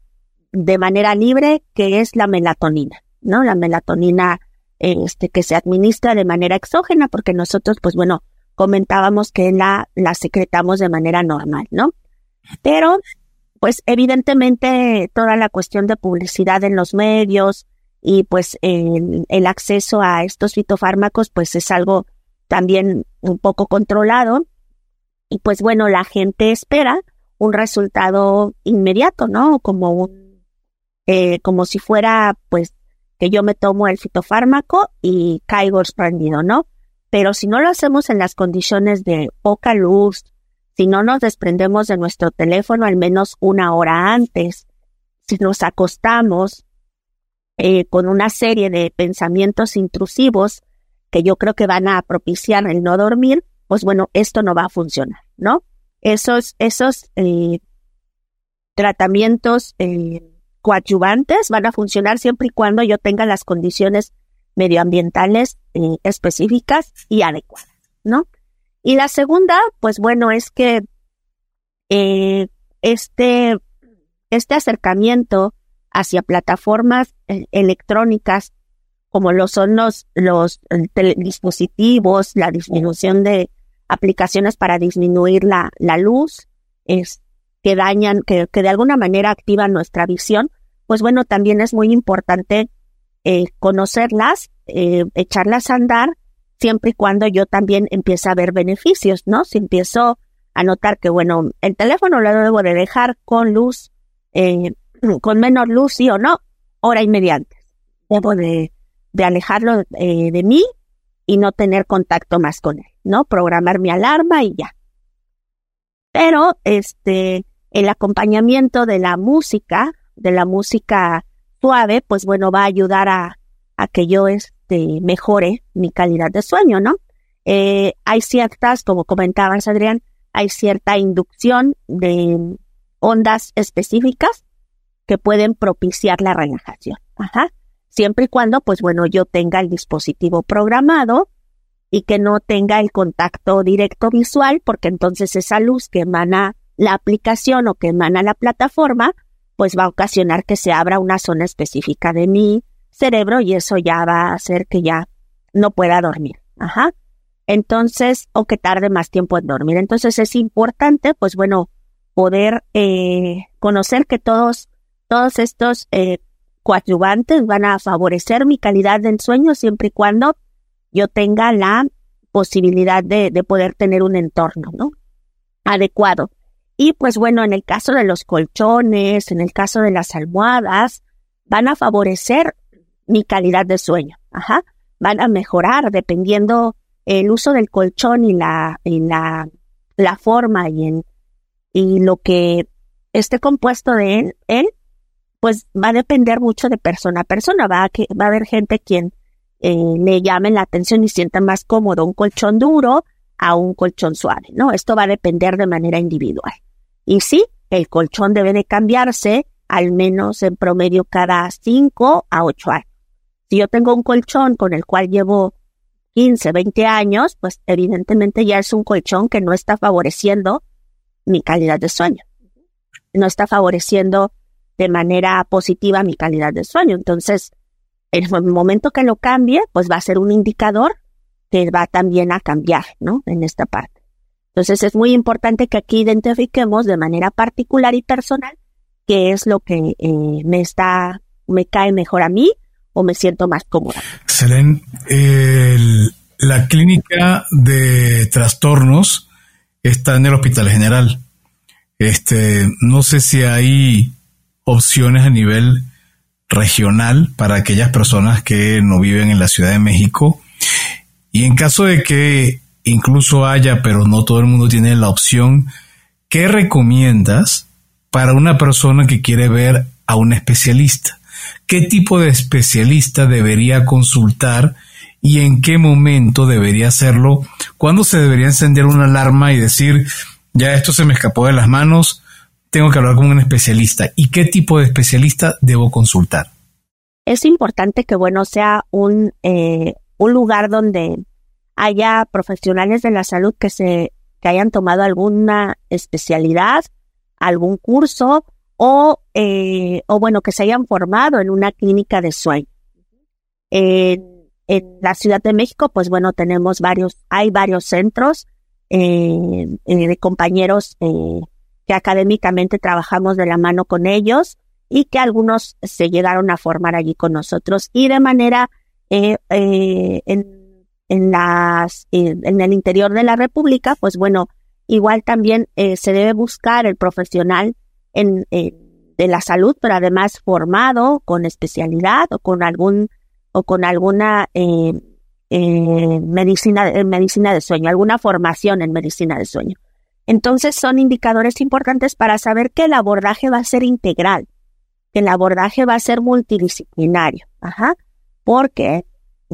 de manera libre, que es la melatonina, ¿no? La melatonina este, que se administra de manera exógena, porque nosotros, pues bueno, comentábamos que la, la secretamos de manera normal, ¿no? Pero, pues evidentemente toda la cuestión de publicidad en los medios y pues el, el acceso a estos fitofármacos, pues es algo también un poco controlado. Y pues bueno, la gente espera un resultado inmediato, ¿no? Como un, eh, como si fuera, pues, que yo me tomo el fitofármaco y caigo sorprendido, ¿no? Pero si no lo hacemos en las condiciones de poca luz, si no nos desprendemos de nuestro teléfono al menos una hora antes, si nos acostamos eh, con una serie de pensamientos intrusivos que yo creo que van a propiciar el no dormir, pues bueno, esto no va a funcionar, ¿no? Esos, esos eh, tratamientos eh, coadyuvantes van a funcionar siempre y cuando yo tenga las condiciones medioambientales eh, específicas y adecuadas, ¿no? Y la segunda, pues bueno, es que este, este acercamiento hacia plataformas electrónicas como lo son los, los dispositivos, la disminución de aplicaciones para disminuir la, la luz, es, que dañan, que, que, de alguna manera activan nuestra visión, pues bueno, también es muy importante eh, conocerlas, eh, echarlas a andar, siempre y cuando yo también empiece a ver beneficios, ¿no? Si empiezo a notar que, bueno, el teléfono lo debo de dejar con luz, eh, con menor luz, sí o no, hora y Debo de de alejarlo eh, de mí y no tener contacto más con él, ¿no? Programar mi alarma y ya. Pero este, el acompañamiento de la música, de la música suave, pues bueno, va a ayudar a, a que yo este, mejore mi calidad de sueño, ¿no? Eh, hay ciertas, como comentabas Adrián, hay cierta inducción de ondas específicas que pueden propiciar la relajación. Ajá. Siempre y cuando, pues bueno, yo tenga el dispositivo programado y que no tenga el contacto directo visual, porque entonces esa luz que emana la aplicación o que emana la plataforma, pues va a ocasionar que se abra una zona específica de mi cerebro y eso ya va a hacer que ya no pueda dormir. Ajá. Entonces, o que tarde más tiempo en dormir. Entonces es importante, pues bueno, poder eh, conocer que todos, todos estos eh, coadyuvantes van a favorecer mi calidad del sueño siempre y cuando yo tenga la posibilidad de, de poder tener un entorno, ¿no? Adecuado. Y pues bueno, en el caso de los colchones, en el caso de las almohadas, van a favorecer mi calidad de sueño. Ajá. Van a mejorar dependiendo el uso del colchón y la, y la, la forma y, en, y lo que esté compuesto de él, él, pues va a depender mucho de persona a persona. Va a, que, va a haber gente quien eh, le llame la atención y sienta más cómodo un colchón duro a un colchón suave, ¿no? Esto va a depender de manera individual. Y sí, el colchón debe de cambiarse al menos en promedio cada 5 a 8 años. Si yo tengo un colchón con el cual llevo 15, 20 años, pues evidentemente ya es un colchón que no está favoreciendo mi calidad de sueño. No está favoreciendo de manera positiva mi calidad de sueño. Entonces, en el momento que lo cambie, pues va a ser un indicador que va también a cambiar, ¿no? En esta parte. Entonces, es muy importante que aquí identifiquemos de manera particular y personal qué es lo que eh, me está, me cae mejor a mí o me siento más cómoda. Selene, la clínica de trastornos está en el Hospital General. Este, no sé si hay opciones a nivel regional para aquellas personas que no viven en la Ciudad de México. Y en caso de que incluso haya, pero no todo el mundo tiene la opción, ¿qué recomiendas para una persona que quiere ver a un especialista? qué tipo de especialista debería consultar y en qué momento debería hacerlo, cuándo se debería encender una alarma y decir, ya esto se me escapó de las manos, tengo que hablar con un especialista y qué tipo de especialista debo consultar. Es importante que, bueno, sea un, eh, un lugar donde haya profesionales de la salud que se que hayan tomado alguna especialidad, algún curso o, eh, o bueno, que se hayan formado en una clínica de sueño. En, la Ciudad de México, pues bueno, tenemos varios, hay varios centros eh, eh de compañeros eh, que académicamente trabajamos de la mano con ellos y que algunos se llegaron a formar allí con nosotros y de manera eh, eh, en, en las en el interior de la República, pues bueno, igual también eh, se debe buscar el profesional en, de la salud, pero además formado con especialidad o con algún o con alguna eh, eh, medicina, medicina de sueño, alguna formación en medicina de sueño. Entonces son indicadores importantes para saber que el abordaje va a ser integral, que el abordaje va a ser multidisciplinario, ajá, porque,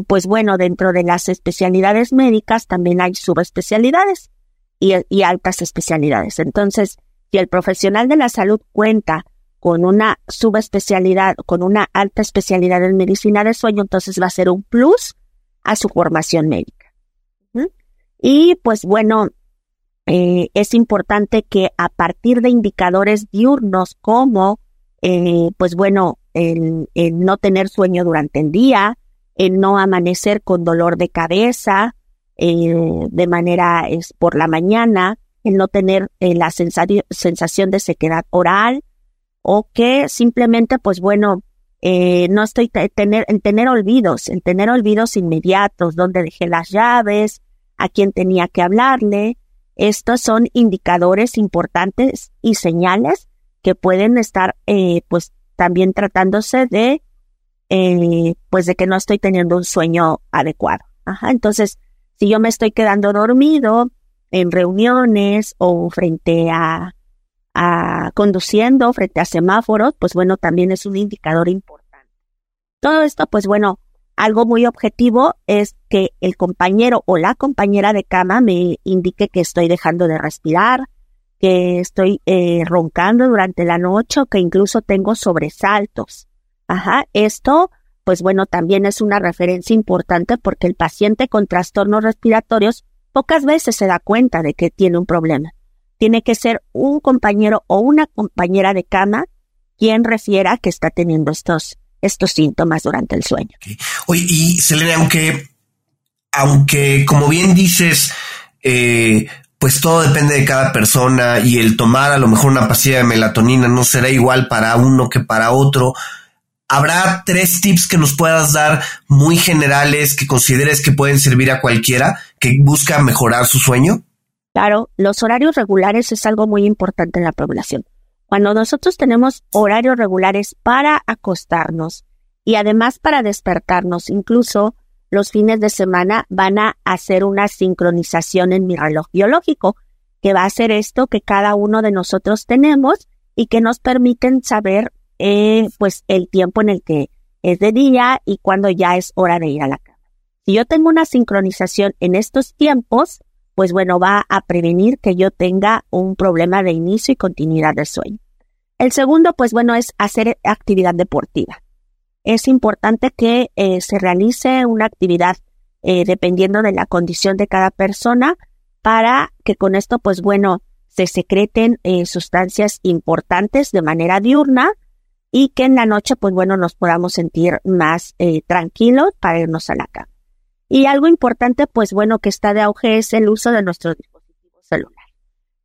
pues bueno, dentro de las especialidades médicas también hay subespecialidades y, y altas especialidades. Entonces, si el profesional de la salud cuenta con una subespecialidad, con una alta especialidad en medicina del sueño, entonces va a ser un plus a su formación médica. Y pues bueno, eh, es importante que a partir de indicadores diurnos como, eh, pues bueno, el, no tener sueño durante el día, el no amanecer con dolor de cabeza eh, de manera es por la mañana, el no tener eh, la sensación de sequedad oral o que simplemente, pues bueno, eh, no estoy tener, en tener olvidos, en tener olvidos inmediatos, donde dejé las llaves, a quién tenía que hablarle. Estos son indicadores importantes y señales que pueden estar, eh, pues, también tratándose de eh, pues de que no estoy teniendo un sueño adecuado. Ajá, entonces, si yo me estoy quedando dormido en reuniones o frente a, a conduciendo, frente a semáforos, pues bueno, también es un indicador importante. Todo esto, pues bueno, algo muy objetivo es que el compañero o la compañera de cama me indique que estoy dejando de respirar, que estoy eh, roncando durante la noche o que incluso tengo sobresaltos. Ajá, esto, pues bueno, también es una referencia importante porque el paciente con trastornos respiratorios pocas veces se da cuenta de que tiene un problema. Tiene que ser un compañero o una compañera de cama quien refiera que está teniendo estos estos síntomas durante el sueño. Oye, y Selena, aunque, aunque como bien dices, eh, pues todo depende de cada persona y el tomar a lo mejor una pastilla de melatonina no será igual para uno que para otro. ¿Habrá tres tips que nos puedas dar muy generales que consideres que pueden servir a cualquiera que busca mejorar su sueño? Claro, los horarios regulares es algo muy importante en la población. Cuando nosotros tenemos horarios regulares para acostarnos y además para despertarnos, incluso los fines de semana van a hacer una sincronización en mi reloj biológico, que va a hacer esto que cada uno de nosotros tenemos y que nos permiten saber eh, pues el tiempo en el que es de día y cuando ya es hora de ir a la cama. Si yo tengo una sincronización en estos tiempos, pues bueno, va a prevenir que yo tenga un problema de inicio y continuidad del sueño. El segundo, pues bueno, es hacer actividad deportiva. Es importante que eh, se realice una actividad eh, dependiendo de la condición de cada persona para que con esto, pues bueno, se secreten eh, sustancias importantes de manera diurna y que en la noche, pues bueno, nos podamos sentir más tranquilos para irnos a la cama. Y algo importante, pues bueno, que está de auge es el uso de nuestros dispositivos celulares.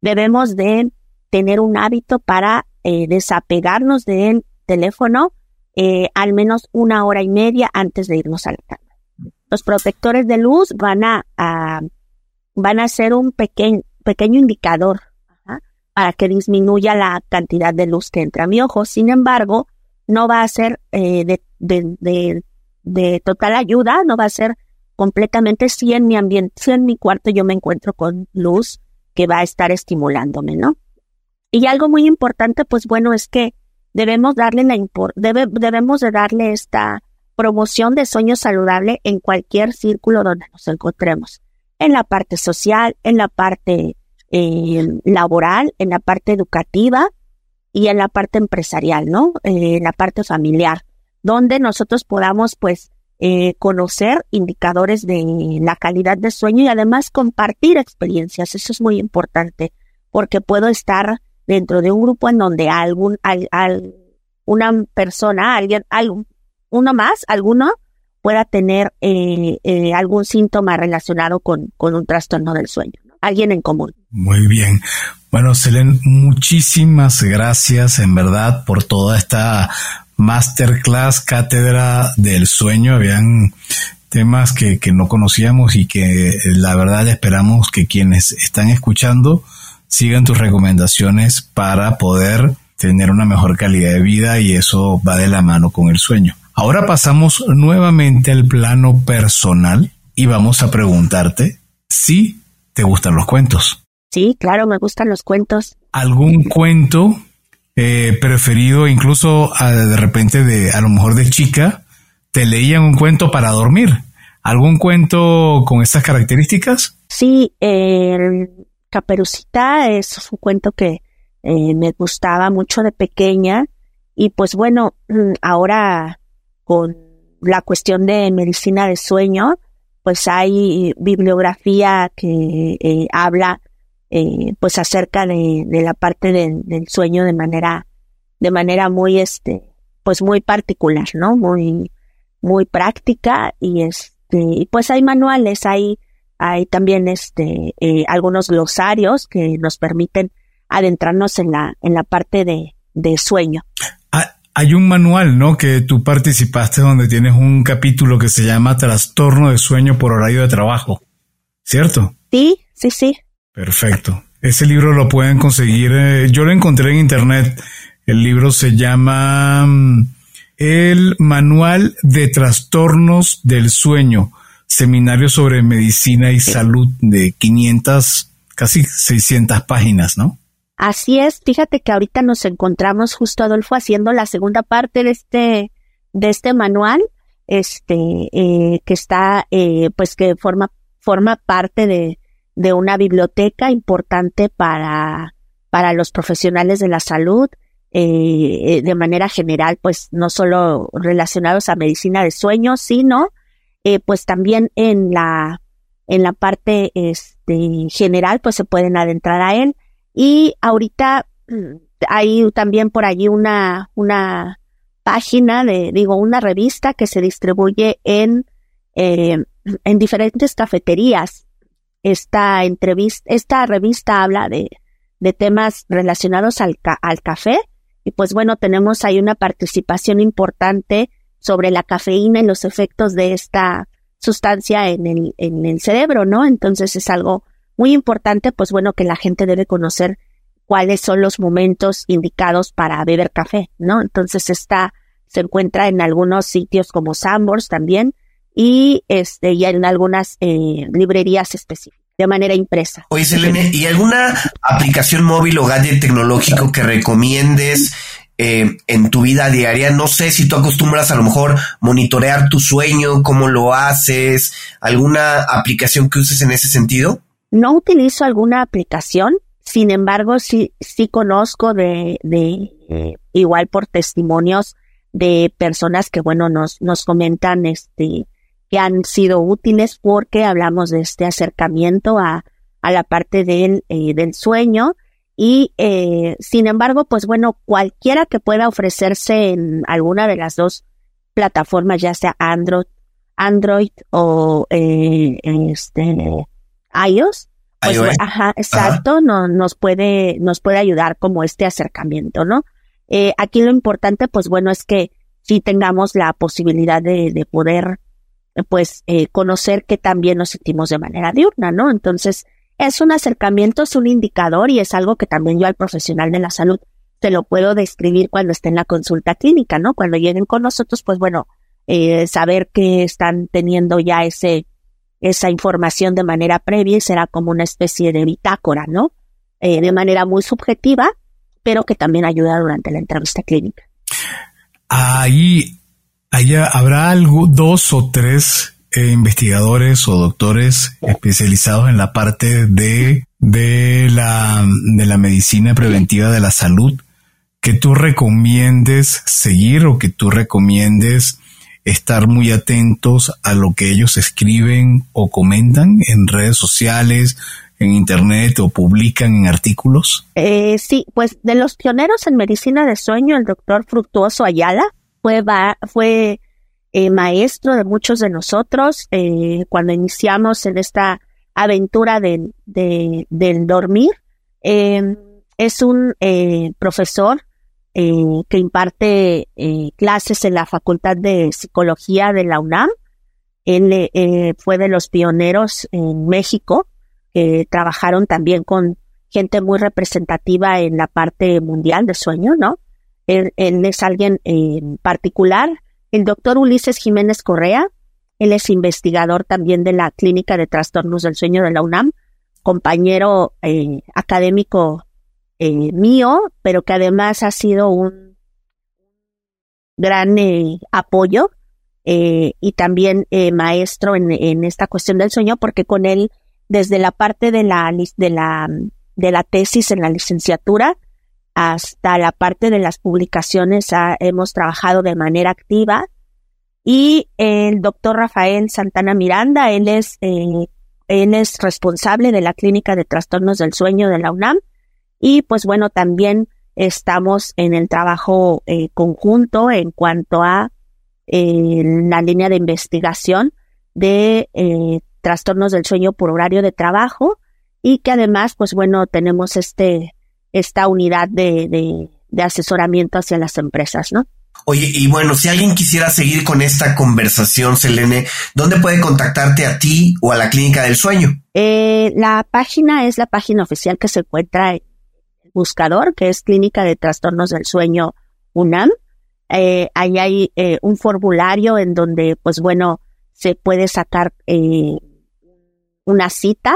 Debemos de tener un hábito para eh, desapegarnos del teléfono eh, al menos una hora y media antes de irnos a la cama. Los protectores de luz van a, van a ser un pequeño, pequeño indicador para que disminuya la cantidad de luz que entra a mi ojo. Sin embargo, no va a ser eh, de, de, de total ayuda, no va a ser completamente si en mi ambiente, si en mi cuarto yo me encuentro con luz que va a estar estimulándome, ¿no? Y algo muy importante, pues bueno, es que debemos darle la debemos de darle esta promoción de sueño saludable en cualquier círculo donde nos encontremos, en la parte social, en la parte eh, laboral, en la parte educativa y en la parte empresarial, ¿no? Eh, en la parte familiar, donde nosotros podamos, pues, eh, conocer indicadores de la calidad de sueño y además compartir experiencias. Eso es muy importante porque puedo estar dentro de un grupo en donde algún, una persona, alguien, algún, uno más, alguno pueda tener eh, eh, algún síntoma relacionado con, con un trastorno del sueño. Alguien en común. Muy bien. Bueno, Selen, muchísimas gracias en verdad por toda esta masterclass, cátedra del sueño. Habían temas que, que no conocíamos y que eh, la verdad esperamos que quienes están escuchando sigan tus recomendaciones para poder tener una mejor calidad de vida y eso va de la mano con el sueño. Ahora pasamos nuevamente al plano personal y vamos a preguntarte si te gustan los cuentos. Sí, claro, me gustan los cuentos. ¿Algún cuento eh, preferido, incluso a, de repente de a lo mejor de chica, te leían un cuento para dormir. ¿Algún cuento con estas características? Sí, el Caperucita es un cuento que eh, me gustaba mucho de pequeña y pues bueno, mm, ahora con la cuestión de medicina de sueño, pues hay bibliografía que eh, habla eh, pues acerca de, la parte del sueño de manera, de manera muy, este, pues muy particular, ¿no? Muy, muy práctica y este, y pues hay manuales, hay, hay también este, eh, algunos glosarios que nos permiten adentrarnos en la, en la parte de, de sueño. Ah, hay un manual, ¿no? Que tú participaste donde tienes un capítulo que se llama Trastorno de sueño por horario de trabajo, ¿cierto? Sí, sí, sí. Perfecto. Ese libro lo pueden conseguir. Eh, yo lo encontré en internet. El libro se llama mm, el Manual de Trastornos del Sueño, seminario sobre medicina y salud de 500, casi 600 páginas, ¿no? Así es, fíjate que ahorita nos encontramos justo Adolfo haciendo la segunda parte de este, de este manual, este, eh, que está, eh, pues que forma, forma parte de, de una biblioteca importante para, para los profesionales de la salud, eh, de manera general, pues no solo relacionados a medicina de sueño, sino eh, pues también en la, en la parte este, general, pues se pueden adentrar a él. Y ahorita mm, hay también por allí una, una página de, digo, una revista que se distribuye en, eh, en diferentes cafeterías. Esta entrevista, esta revista habla de, de temas relacionados al, al café. Y pues bueno, tenemos ahí una participación importante sobre la cafeína y los efectos de esta sustancia en el, en el cerebro, ¿no? Entonces es algo muy importante, pues bueno, que la gente debe conocer cuáles son los momentos indicados para beber café, ¿no? Entonces está, se encuentra en algunos sitios como Sambors también y este, y en algunas eh, librerías específicas de manera impresa. Oye, Selene, ¿y alguna aplicación móvil o gadget tecnológico que recomiendes eh, en tu vida diaria. No sé si tú acostumbras a lo mejor monitorear tu sueño, cómo lo haces, alguna aplicación que uses en ese sentido. No utilizo alguna aplicación, sin embargo, sí, sí conozco de, de eh, igual por testimonios de personas que, bueno, nos, nos comentan este, que han sido útiles porque hablamos de este acercamiento a, a la parte del, eh, del sueño y eh, sin embargo, pues bueno, cualquiera que pueda ofrecerse en alguna de las dos plataformas, ya sea Android, Android o eh, este iOS, pues, ajá, exacto, No, nos puede nos puede ayudar como este acercamiento, ¿no? Eh, aquí lo importante, pues bueno, es que sí tengamos la posibilidad de, de poder, pues, eh, conocer que también nos sentimos de manera diurna, ¿no? Entonces, es un acercamiento, es un indicador y es algo que también yo al profesional de la salud te lo puedo describir cuando esté en la consulta clínica, ¿no? Cuando lleguen con nosotros, pues bueno, eh, saber que están teniendo ya ese, esa información de manera previa y será como una especie de bitácora, ¿no? Eh, de manera muy subjetiva, pero que también ayuda durante la entrevista clínica. Ahí, allá habrá algo, dos o tres investigadores o doctores especializados en la parte de, de, la, de la medicina preventiva de la salud que tú recomiendes seguir o que tú recomiendes estar muy atentos a lo que ellos escriben o comentan en redes sociales, en internet o publican en artículos? Eh, sí, pues de los pioneros en medicina de sueño, el doctor Fructuoso Ayala fue, fue eh, maestro de muchos de nosotros eh, cuando iniciamos en esta aventura de, del dormir. Em, es un eh, profesor que imparte clases en la Facultad de Psicología de la UNAM. Él fue de los pioneros en México que trabajaron también con gente muy representativa en la parte mundial de sueño, ¿no? Él es alguien particular el doctor Ulises Jiménez Correa, él es investigador también de la Clínica de Trastornos del Sueño de la UNAM, compañero eh, académico eh, mío, pero que además ha sido un gran eh, apoyo y también maestro en, en, esta cuestión del sueño, porque con él, desde la parte de la, de la, de la tesis en la licenciatura, hasta la parte de las publicaciones hemos trabajado de manera activa. Y el doctor Rafael Santana Miranda, él es, eh, él es responsable de la Clínica de Trastornos del Sueño de la UNAM. Y pues bueno, también estamos en el trabajo eh, conjunto en cuanto a eh, la línea de investigación de trastornos del sueño por horario de trabajo y que además, pues bueno, tenemos este esta unidad de, de, asesoramiento hacia las empresas, ¿no? Oye, y bueno, si alguien quisiera seguir con esta conversación, Selene, ¿dónde puede contactarte a ti o a la Clínica del Sueño? Eh, la página es la página oficial que se encuentra en el buscador, que es Clínica de Trastornos del Sueño UNAM. Eh, ahí hay eh, un formulario en donde, pues bueno, se puede sacar eh, una cita,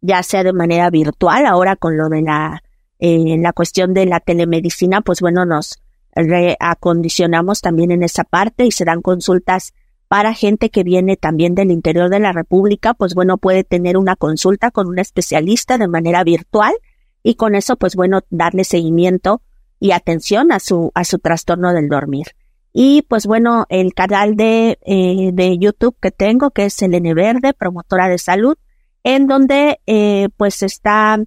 ya sea de manera virtual, ahora con lo de la, eh, la cuestión de la telemedicina, pues bueno, nos reacondicionamos también en esa parte y se dan consultas para gente que viene también del interior de la República, pues bueno, puede tener una consulta con un especialista de manera virtual y con eso, pues bueno, darle seguimiento y atención a su, a su trastorno del dormir. Y pues bueno, el canal de, eh, de YouTube que tengo, que es Selene Verde, promotora de salud, en donde eh, pues está,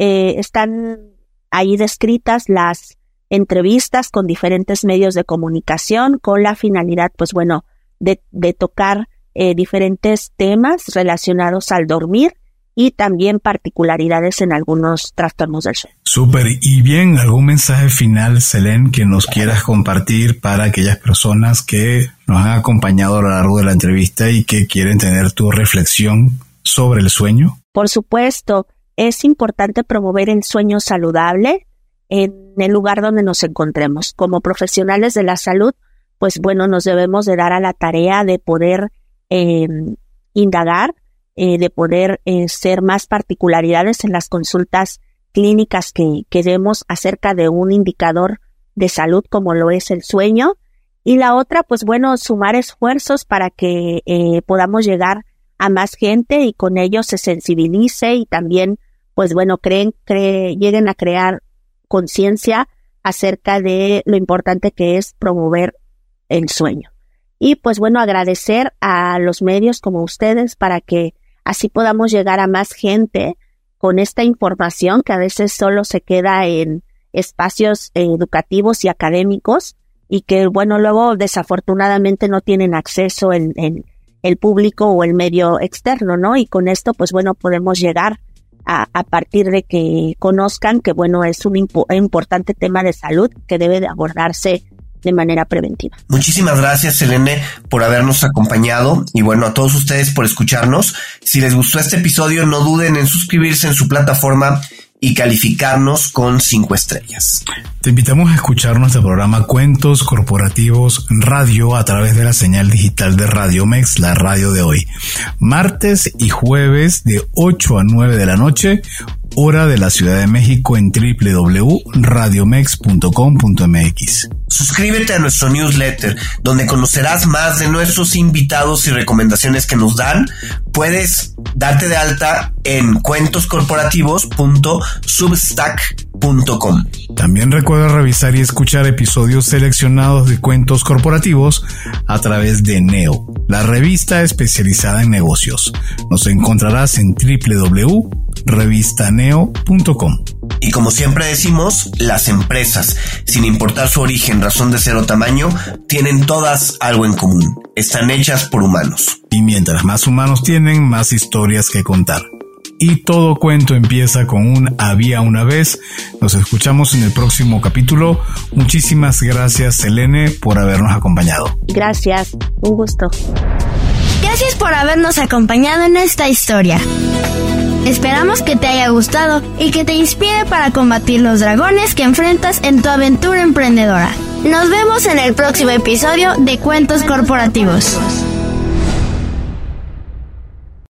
eh, están ahí descritas las entrevistas con diferentes medios de comunicación con la finalidad, pues bueno, de, de tocar eh, diferentes temas relacionados al dormir y también particularidades en algunos trastornos del sueño. Súper. Y bien, ¿algún mensaje final, Selene, que nos quieras compartir para aquellas personas que nos han acompañado a lo largo de la entrevista y que quieren tener tu reflexión sobre el sueño? Por supuesto, es importante promover el sueño saludable en el lugar donde nos encontremos. Como profesionales de la salud, pues bueno, nos debemos de dar a la tarea de poder eh, indagar eh, de poder eh, ser más particularidades en las consultas clínicas que, que demos acerca de un indicador de salud como lo es el sueño. Y la otra, pues bueno, sumar esfuerzos para que eh, podamos llegar a más gente y con ello se sensibilice y también, pues bueno, creen, cre lleguen a crear conciencia acerca de lo importante que es promover el sueño. Y pues bueno, agradecer a los medios como ustedes para que así podamos llegar a más gente con esta información que a veces solo se queda en espacios educativos y académicos y que, bueno, luego desafortunadamente no tienen acceso en, el público o el medio externo, ¿no? Y con esto, pues bueno, podemos llegar a, a partir de que conozcan que, bueno, es un importante tema de salud que debe de abordarse de manera preventiva. Muchísimas gracias, Selene, por habernos acompañado y bueno, a todos ustedes por escucharnos. Si les gustó este episodio, no duden en suscribirse en su plataforma y calificarnos con cinco estrellas. Te invitamos a escuchar nuestro programa Cuentos Corporativos Radio a través de la señal digital de Radio Mex, la radio de hoy. Martes y jueves de 8 a 9 de la noche, hora de la Ciudad de México en www.radiomex.com.mx. Suscríbete a nuestro newsletter, donde conocerás más de nuestros invitados y recomendaciones que nos dan. Puedes darte de alta en cuentoscorporativos.substack.com. También recuerda revisar y escuchar episodios seleccionados de cuentos corporativos a través de Neo, la revista especializada en negocios. Nos encontrarás en www.revistaneo.com. Y como siempre decimos, las empresas, sin importar su origen, razón de ser o tamaño, tienen todas algo en común. Están hechas por humanos. Y mientras más humanos tienen, más historias que contar. Y todo cuento empieza con un había una vez. Nos escuchamos en el próximo capítulo. Muchísimas gracias, Selene, por habernos acompañado. Gracias, un gusto. Gracias por habernos acompañado en esta historia. Esperamos que te haya gustado y que te inspire para combatir los dragones que enfrentas en tu aventura emprendedora. Nos vemos en el próximo episodio de Cuentos Corporativos.